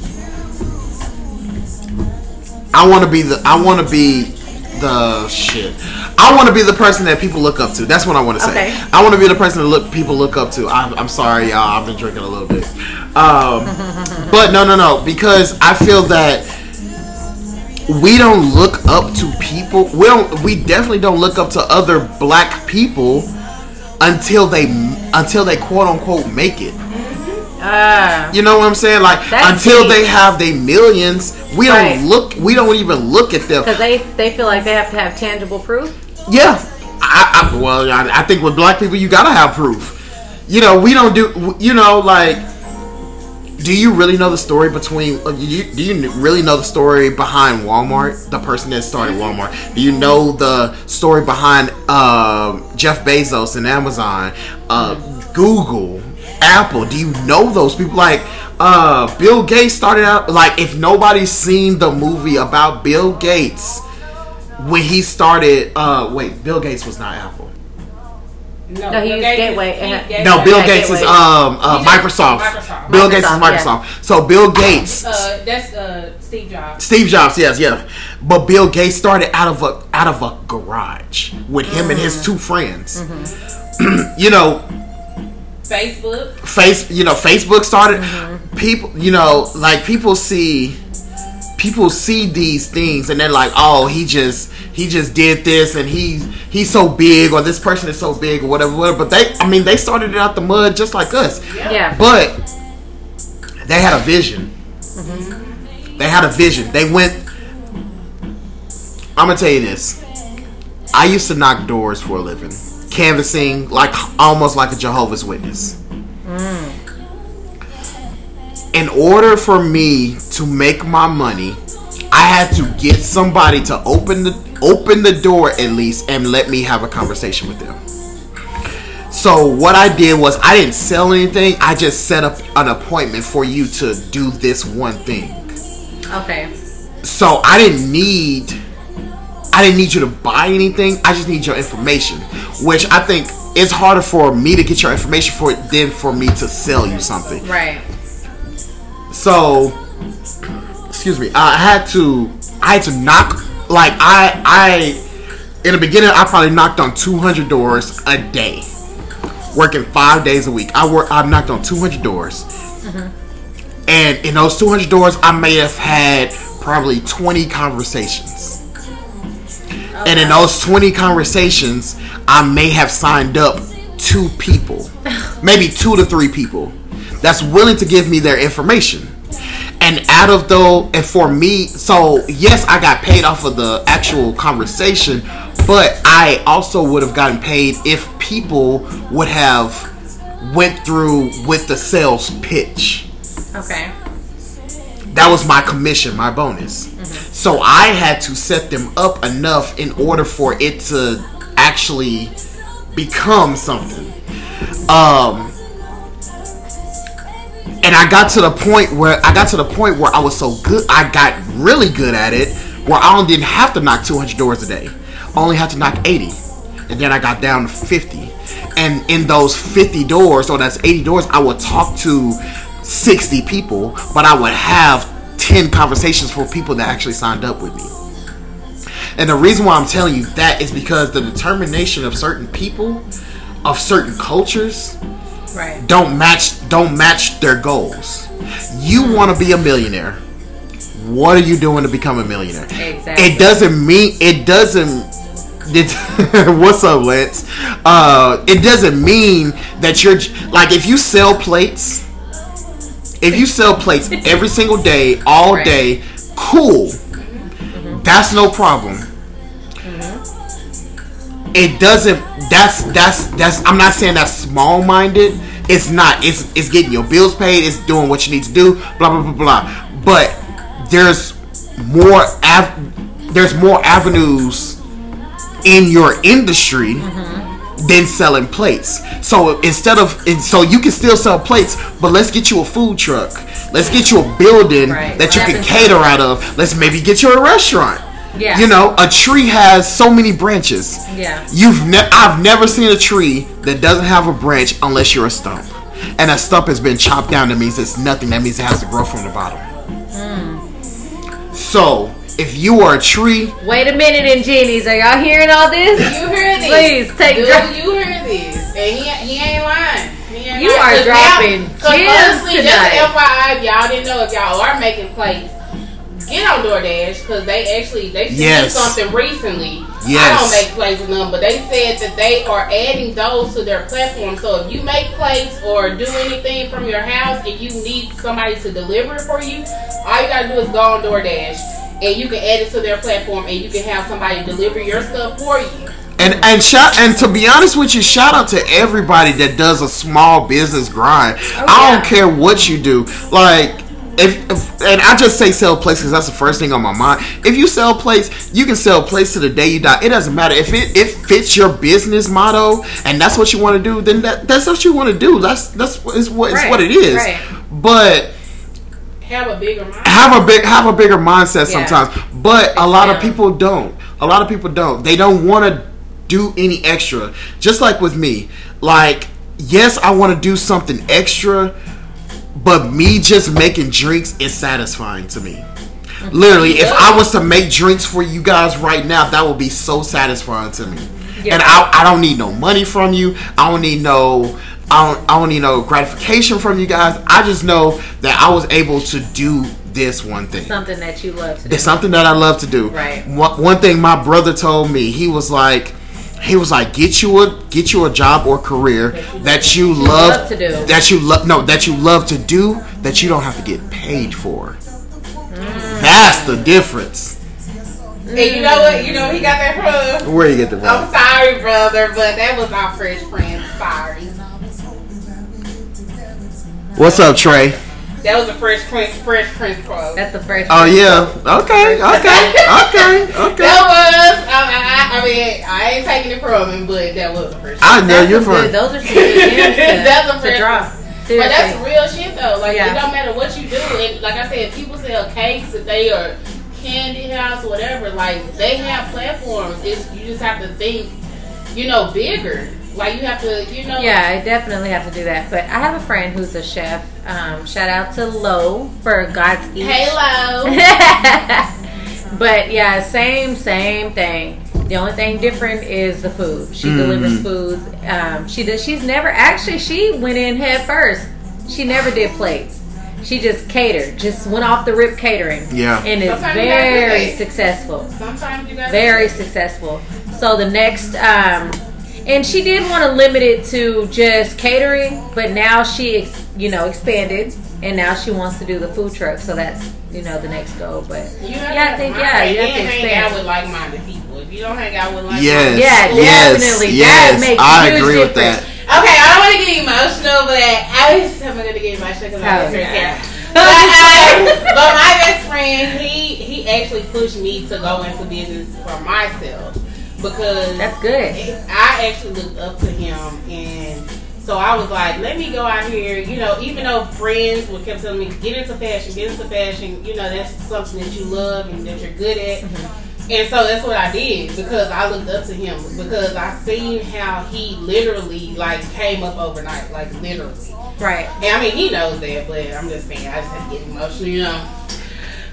I want to be the I want to be the shit. I want to be the person that people look up to. That's what I want to say. Okay. I want to be the person that look people look up to. I'm, I'm sorry, y'all. I've been drinking a little bit. Um, but no, no, no. Because I feel that we don't look up to people. We don't. We definitely don't look up to other black people until they until they quote unquote make it. Ah, You know what I'm saying? Like until deep. they have their millions, we Right. don't look. We don't even look at them. because they they feel like they have to have tangible proof. Yeah, I, I well, I, I think with black people, you gotta have proof. You know, we don't do. You know, like, do you really know the story between? uh, You, do you really know the story behind Walmart? The person that started Walmart. Do you know the story behind um Jeff Bezos and Amazon, uh, Google, Apple? Do you know those people? Like, uh, Bill Gates started out. Like, if nobody's seen the movie about Bill Gates when he started uh wait bill gates was not apple No, No, he Bill used Gates is- Gateway. he's Uh, Gateway. no bill yeah, gates is um uh, microsoft. Microsoft. bill gates is Microsoft, yeah. so bill gates Uh, that's uh, Steve Jobs. steve jobs yes yeah but bill gates started out of a out of a garage with him and his two friends you know Facebook. face you know facebook started. Mm-hmm. People you know like people see people see these things and they're like oh he just he just did this and he he's so big or this person is so big or whatever whatever. But they i mean they started it out the mud just like us. Yeah. but they had a vision. Mm-hmm. They had a vision. They went i'm gonna tell you this. I used to knock doors for a living canvassing like almost like a jehovah's witness mm. in order for me to make my money, I had to get somebody to open the open the door at least and let me have a conversation with them. So what I did was I didn't sell anything. I just set up an appointment for you to do this one thing. Okay. So I didn't need I didn't need you to buy anything. I just need your information, which I think it's harder for me to get your information for it than for me to sell you something. Right. So, excuse me. I had to. I had to knock. Like I, I, in the beginning, I probably knocked on 200 doors a day, working five days a week. I work. I knocked on 200 doors, mm-hmm. and in those 200 doors, I may have had probably 20 conversations. And in those 20 conversations, I may have signed up two people, maybe two to three people that's willing to give me their information. And out of though, and for me, so yes, I got paid off of the actual conversation, but I also would have gotten paid if people would have went through with the sales pitch Okay. That was my commission, my bonus. So I had to set them up enough in order for it to actually become something. Um and I got to the point where I got to the point where I was so good, I got really good at it, where I didn't have to knock 200 doors a day. I only had to knock 80. And then I got down to 50. And in those 50 doors, or that's 80 doors, I would talk to 60 people, but I would have 10 conversations for people that actually signed up with me. And the reason why I'm telling you that is because the determination of certain people, of certain cultures, Right. don't match don't match their goals. You want to be a millionaire. what are you doing to become a millionaire? Exactly. It doesn't mean it doesn't. It, what's up, Lance? Uh, it doesn't mean that you're like if you sell plates. If you sell plates every single day, all Right. day, cool. That's no problem. It doesn't. That's that's that's. I'm not saying that's small minded. It's not. It's it's getting your bills paid. It's doing what you need to do. Blah blah blah blah. But there's more. Av- there's more avenues in your industry mm-hmm. Than selling plates. So instead of and so you can still sell plates, but let's get you a food truck. Let's get you a building Right. that you can cater out of. Let's maybe get you a restaurant. Yeah. You know, a tree has so many branches. Yeah. You've ne- I've never seen a tree that doesn't have a branch unless you're a stump. And a stump has been chopped down. That means it's nothing. That means it has to grow from the bottom. So if you are a tree, Wait a minute, Ingenies. Are y'all hearing all this? You heard this. Please, take Dude, dra- you heard this. And he, he ain't lying. He ain't You lying. are 'Cause dropping now- 'cause gems honestly, tonight. just FYI, if y'all didn't know if y'all are making plates, get on DoorDash because they actually they me Yes. something recently. I don't make plates with them, but they said that they are adding those to their platform. So if you make plates or do anything from your house and you need somebody to deliver it for you, all you gotta do is go on DoorDash. And you can add it to their platform, and you can have somebody deliver your stuff for you. and and shout and to be honest with you, shout out to everybody that does a small business grind. I don't oh, care what you do, like. If, if and I just say sell plates because that's the first thing on my mind. If you sell plates, you can sell plates to the day you die. It doesn't matter if it, it fits your business motto and that's what you want to do. Then that, that's what you want to do. That's that's what it's what, it's Right, what it is. right. But Have a bigger mind. have a big have a bigger mindset Yeah. sometimes but a lot of people don't a lot of people don't they don't want to do any extra just like with me like yes i want to do something extra but me just making drinks is satisfying to me literally if i was to make drinks for you guys right now that would be so satisfying to me Yeah. and I, I don't need no money from you i don't need no I don't, I don't need no gratification from you guys. I just know that I was able to do this one thing. Something that you love to do. It's something that I love to do. Right. One, one thing my brother told me, he was like, he was like, get you a get you a job or career that you love, love to do. that you love no that you love to do that you don't have to get paid for. Mm. That's the difference. And you know what? You know he got that from. Where you get the I'm sorry, brother, but that was our Fresh Prince. Sorry. What's up, Trey? That was a Fresh Prince, Fresh Prince quote. That's the first. Oh yeah. Okay. Okay. Okay. Okay. That was. I, I, I mean, I ain't taking it from him, but that was a Fresh. I know That's you're from. Those are some good That's a to fresh drop. But that's real shit though. Like Yeah. it don't matter what you do. And like I said, people sell cakes if they are candy house or whatever. Like they have platforms. It's you just have to think, you know, bigger. Like you have to, you know. Yeah, I definitely have to do that. But I have a friend who's a chef. Um, shout out to Lo for God's Eat. Halo. but yeah, same same thing. The only thing different is the food. She Mm. delivers foods. Um, she does. She's never actually. She went in head first. She never did plates. She just catered. Just went off the rip catering. Yeah. and is Sometimes you gotta do very that. successful. Sometimes you got Very successful. So the next, um, and she did want to limit it to just catering, but now she, ex, you know, expanded, and now she wants to do the food truck. So that's you know the next goal. But You yeah, have I think yeah, you have and to hang out expand. with like-minded people. If you don't hang out with like Yes. Yeah, yes, definitely. Yes. That makes I a huge agree with that. Okay, I don't want to get emotional, but I was I'm gonna get emotional because I'm yeah. here. But, um, but my best friend, he he actually pushed me to go into business for myself because That's good. I actually looked up to him, and so I was like, let me go out here. You know, even though friends would kept telling me get into fashion, get into fashion. You know, that's something that you love and that you're good at. Mm-hmm. And so that's what I did because I looked up to him because I seen how he literally like came up overnight, like literally. Right. And I mean, he knows that, but I'm just saying, I just had to get emotional, you know.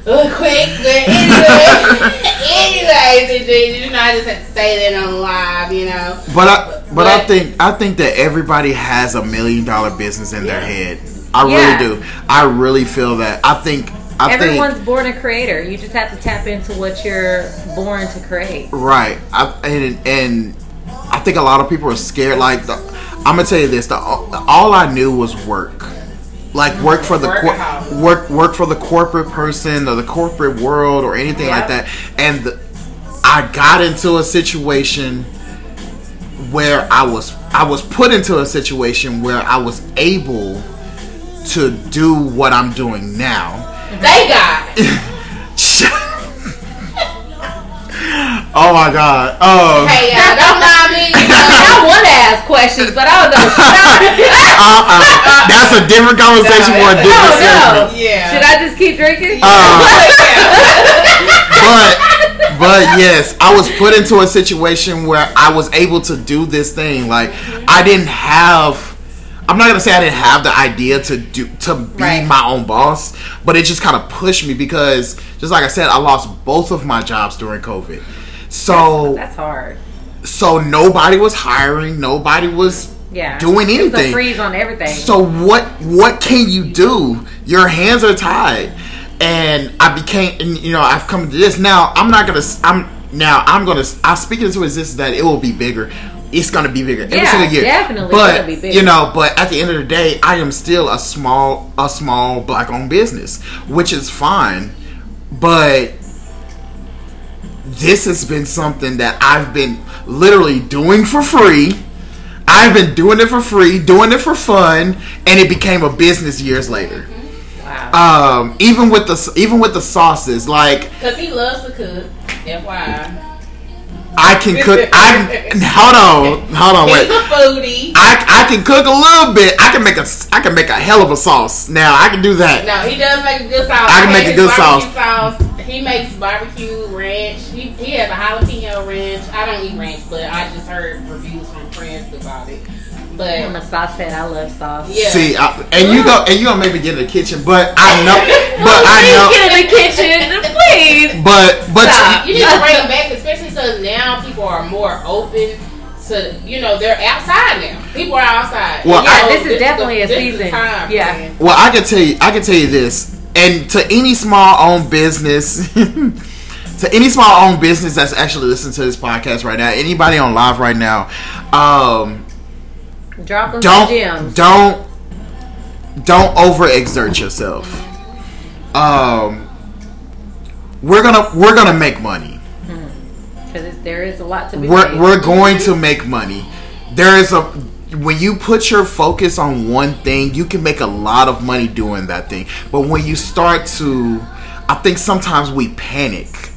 Quick, but anyway, anyways, you know, I just had to say that on live, you know. But I, but I think I think that everybody has a million dollar business in their head. I Yeah. really do. I really feel that. I think I Everyone's think born a creator. You just have to tap into what you're born to create. right. I, and and I think a lot of people are scared. Like the, I'm gonna tell you this: the all I knew was work. Like work for the cor- work work for the corporate person or the corporate world or anything like that. And the, I got into a situation where I was I was put into a situation where I was able to do what I'm doing now. They got oh my god. Oh. Hey, y'all, don't mind me. I want to ask questions, but I don't know. Uh-uh. That's a different conversation for a No, different no, segment. no. Yeah. Should I just keep drinking? Uh, but but yes, I was put into a situation where I was able to do this thing. Like I didn't have. I'm not gonna say I didn't have the idea to do to be Right. my own boss, but it just kind of pushed me because, just like I said, I lost both of my jobs during COVID. So That's hard. so nobody was hiring, nobody was Yeah. doing anything. freeze on everything. So what what can you do? Your hands are tied, and I became and, you know I've come to this now. I'm not gonna s- I'm now I'm gonna I speak into existence that it will be bigger. It's gonna be bigger every Yeah, single year. definitely but gonna be bigger. you know, but at the end of the day, I am still a small a small black owned business, which is fine. But this has been something that I've been literally doing for free. I've been doing it for free, doing it for fun, and it became a business years later. wow. Um, even with the even with the sauces, like Because he loves to cook. FYI. I can cook. I hold on, hold on, He's wait. a foodie. I, I can cook a little bit. I can make a I can make a hell of a sauce. Now I can do that. No, he does make a good sauce. I can make a good barbecue sauce. He makes barbecue ranch. He, he has a jalapeno ranch. I don't eat ranch, but I just heard it. I'm But a sauce head. I love sauce. Yeah. See, I, and you go and you don't maybe get in the kitchen, but I know, but I know, get in the kitchen, please. but but Stop. you need to bring them back, especially because now people are more open to, you know, they're outside now. People are outside. Well, You I- know, this is definitely a this season. the time, Yeah. man. Well, I can tell you, I can tell you this, and to any small owned business, to any small owned business that's actually listening to this podcast right now, anybody on live right now, um, Drop them don't gems. don't don't overexert yourself. Um, we're gonna we're gonna make money. Because there is a lot to be We're made. we're going to make money. There is a when you put your focus on one thing, you can make a lot of money doing that thing. But when you start to, I think sometimes we panic.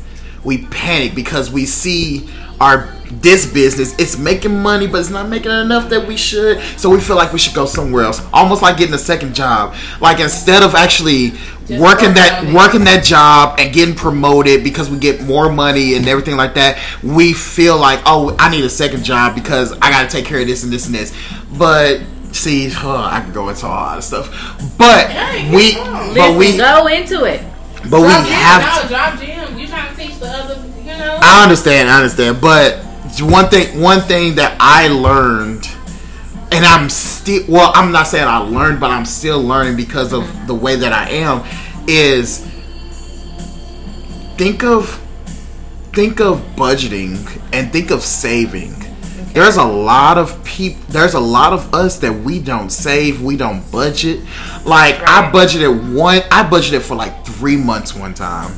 We panic because we see our this business it's making money, but it's not making enough that we should. So we feel like we should go somewhere else, almost like getting a second job. Like instead of actually Just working that on working that job and getting promoted because we get more money and everything like that, we feel like, oh, I need a second job because I got to take care of this and this and this. But see, huh, I can go into a lot of stuff. But Hey, we, but Listen, we, go into it. but we Drop gem, have. no, drop gem. You trying to teach the other, you know? I understand, I understand, but one thing, one thing that I learned, and I'm still, well, I'm not saying I learned, but I'm still learning because of the way that I am, is think of, think of budgeting and think of saving. There's a lot of people. There's a lot of us that we don't save. We don't budget. Like I budgeted one. I budgeted for like three months one time.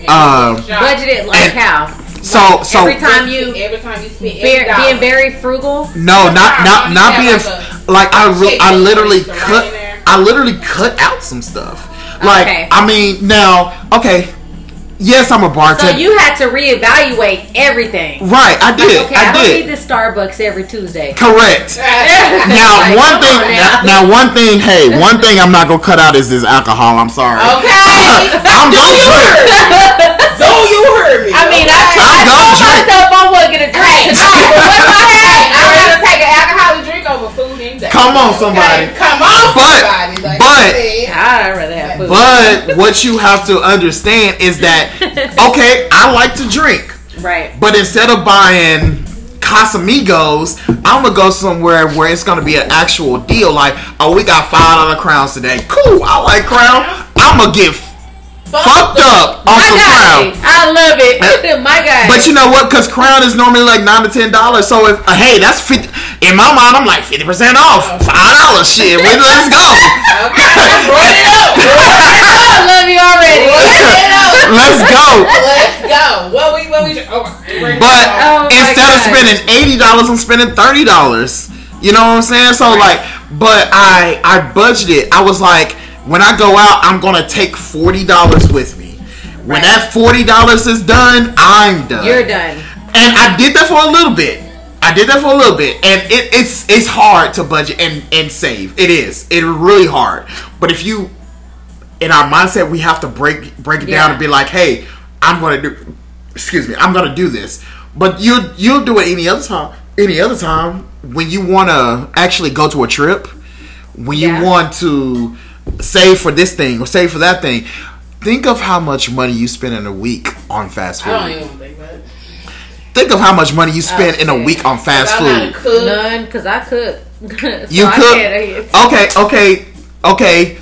And um, you shop. Like and- how? So so every time you every time you spend Bear, being very frugal. No, not not not being like like I re- I literally cut. I literally cut out some stuff. Like Okay. I mean now okay, yes I'm a bartender. So bartender. you had to reevaluate everything. right, I did, Okay, I I, don't did. need the Starbucks every Tuesday. Correct. Now Like, one thing on now. now. now one thing hey one thing I'm not gonna cut out is this alcohol. I'm sorry. Okay. I'm gonna drink. so you heard me. I mean, I, okay? I I'm told gonna drink. myself I wasn't gonna drink Hey, tonight, but I Hey, had, I'm gonna take an alcoholic drink over food any day. Come on, somebody. Okay, Come on, But- somebody. Like but- I said. I'd rather have food. But what you have to understand is that okay, I like to drink. right. But instead of buying Casamigos, I'm gonna go somewhere where it's gonna be an actual deal. Like, oh, we got five dollar crowns today. Cool, I like crown. I'm gonna get fucked up on My some crown. I love it. My guy. But you know what? Because crown is normally like nine to ten dollars. So if uh, hey, that's fifty. In my mind, I'm like fifty percent off, five dollars. Shit, we, let's go. Okay, run it up. I love you already. let's go. Let's go. What we what we oh, But Oh instead of spending eighty dollars, I'm spending thirty dollars. You know what I'm saying? So like, but I I budgeted. I was like, when I go out, I'm gonna take forty dollars with me. When that forty dollars is done, I'm done. You're done. And I did that for a little bit. I did that for a little bit, and it, it's it's hard to budget and and save. It is. It's really hard. But if you, in our mindset, we have to break break it down Yeah. and be like, hey, I'm gonna do. Excuse me, I'm gonna do this. But you you'll do it any other time. Any other time when you want to actually go to a trip, when you want to save for this thing or save for that thing. Think of how much money you spend in a week on fast food. I don't even think about it. Think of how much money you spend in a oh, week on fast I know how to food. cook. None, because I cook. So You I cook? can't- Okay, okay, okay.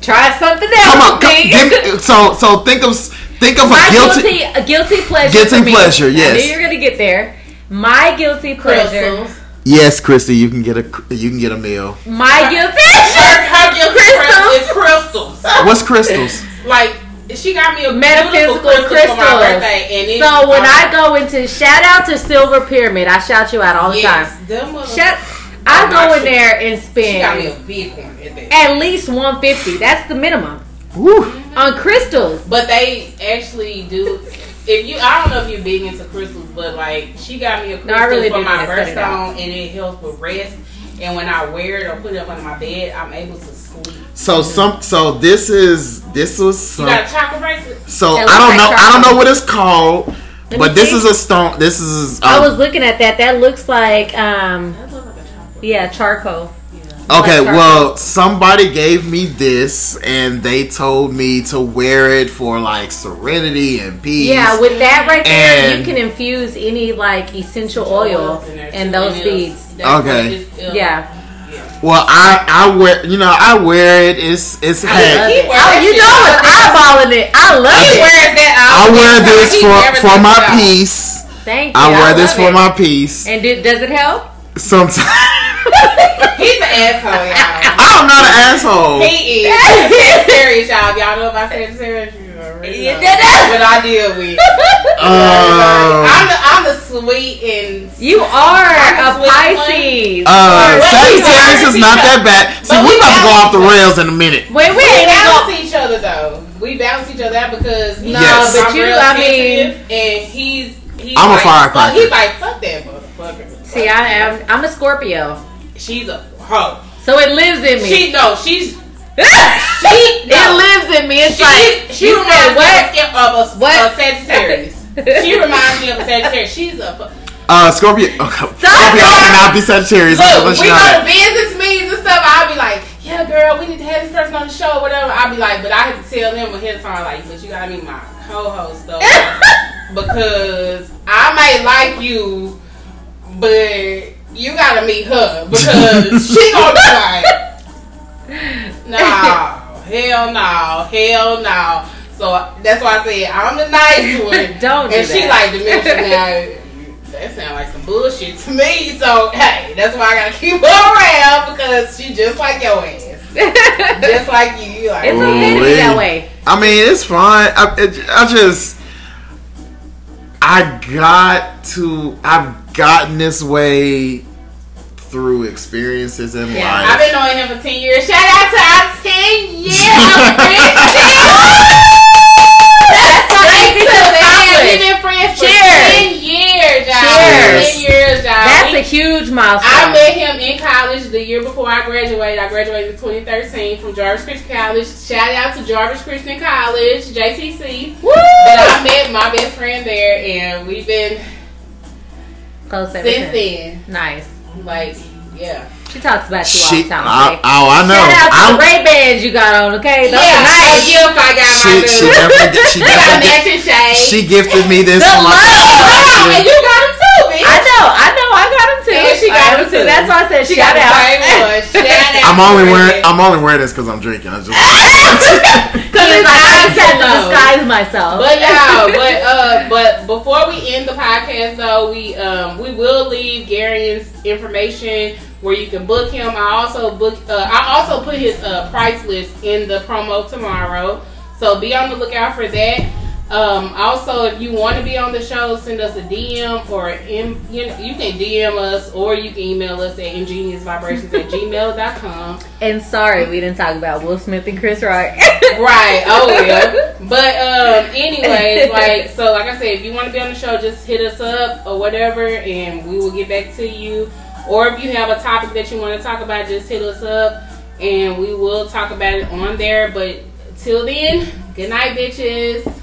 Try something else. Come on, come, give so so think of think of My a guilty, guilty. a guilty pleasure. Guilty for me. pleasure, I yes. knew you were gonna get there. My guilty pleasure. Crystals. Yes, Christy, you can get a you can get a meal. My guilty Her, pleasure. her guilty Crystals. is crystals. What's crystals? Like she got me a Metaphysical beautiful crystal for my birthday, and it, So when um, I go into shout out to Silver Pyramid, I shout you out all the yes, time. them Shout, I Oh, go in shit. there and she got me a spend at at least one fifty. That's the minimum Woo. on crystals. But they actually do. If you, I don't know if you're big into crystals, but like she got me a crystal No, I really for my need to cut it out. birthstone, and it helps with rest. And when I wear it or put it up under my bed, I'm able to sleep. So some so this is this was some, You got a chocolate bracelet? so I don't like know I don't know what it's called, Let but this see. is a stone. This is uh, I was looking at that. That looks like um That looks like a chocolate. yeah charcoal. Okay, well, somebody gave me this, and they told me to wear it for like serenity and peace. Yeah, with that right there, And- you can infuse any like essential oil in in those beads. Okay. what it's- it'll- Yeah. Well, I I wear you know I wear it. It's it's love hey. Oh, it. He Oh, you know all it's the time. eyeballing it. I love He it. wears that I wear this He for for my out. peace. Thank you. I wear this for it. my peace. And do, does it help? Sometimes He's an asshole, y'all. I'm not an asshole. He is. Sagittarius, y'all. Y'all know if about Sagittarius? You already You know. What I deal with. Um, I'm the I'm the sweet and You are a a sweet Pisces. uh, Wait, Sagittarius is not that bad. See, But we we about to go off the rails in a minute. Wait, we we balance gonna. each other though. We balance each other out because he's No, Yes. but I'm you, I mean, and he's he's I'm a like, firecracker. Fuck, he's like fuck that motherfucker. see, I am. I'm a Scorpio, She's a hoe. so it lives in me. She no, she's it no. lives in me. It's She, like she you reminds said me what? of a, skip- of a, What? a Sagittarius. she reminds me of a Sagittarius. She's a fu- Uh, Scorpio. Okay, Scorpio cannot be Sagittarius. Look, Let's we know go that. to business meetings and stuff. I'll be like, yeah, girl, we need to have this person on the show, whatever. I'll be like, but I have to tell them ahead of time, like, but you gotta be my co-host though, because I might like you, but you gotta meet her because she gonna be like, no, hell no, hell no. So that's why I said I'm the nice one. Don't do and she that. like dementia now. That sounds like some bullshit to me. So hey, that's why I gotta keep her around because she just like your ass, just like you. You like It's okay to be that way. I mean, it's fine. I, it, I just, I got to, I've gotten this way through experiences in life. Yeah, I've been knowing him for ten years. Shout out to our ten years. year Crazy to accomplish. We've been friends for Cheers. ten years, y'all. Cheers. Ten years, y'all. That's We- a huge milestone. I met him in college the year before I graduated. I graduated in 2013 from Jarvis Christian College. Shout out to Jarvis Christian College, JCC. Woo! But I met my best friend there, and we've been Close ever since since. then. Nice. Like, yeah. She talks about you all She, the time. I, oh, I know. Shout out to I'm- the Ray Bans you got on. Okay, those yeah, are nice. a gift I got she, my she definitely, she We got definitely, matching shades. she gifted me this The for my love. Wow, and you got them too, bitch. I know, I know, I got them too. And she got got them See, that's why I said She shout got the out. same one. Shout out. I'm only wearing I'm only wearing this because I'm drinking. I just Because His like, I eyes just had to disguise myself. But y'all, but uh, but before we end the podcast though, we um we will leave Gary's information where you can book him. I also book uh, I also put his uh, price list in the promo tomorrow, so be on the lookout for that. Um, also, if you want to be on the show, send us a DM or in, you know you can DM us or you can email us at ingeniousvibrations at gmail.com. and sorry, we didn't talk about Will Smith and Chris Rock. Right. Oh yeah. But um, anyways, like so, like I said, if you want to be on the show, just hit us up or whatever, and we will get back to you. Or if you have a topic that you want to talk about, just hit us up, and we will talk about it on there. But till then, good night, bitches.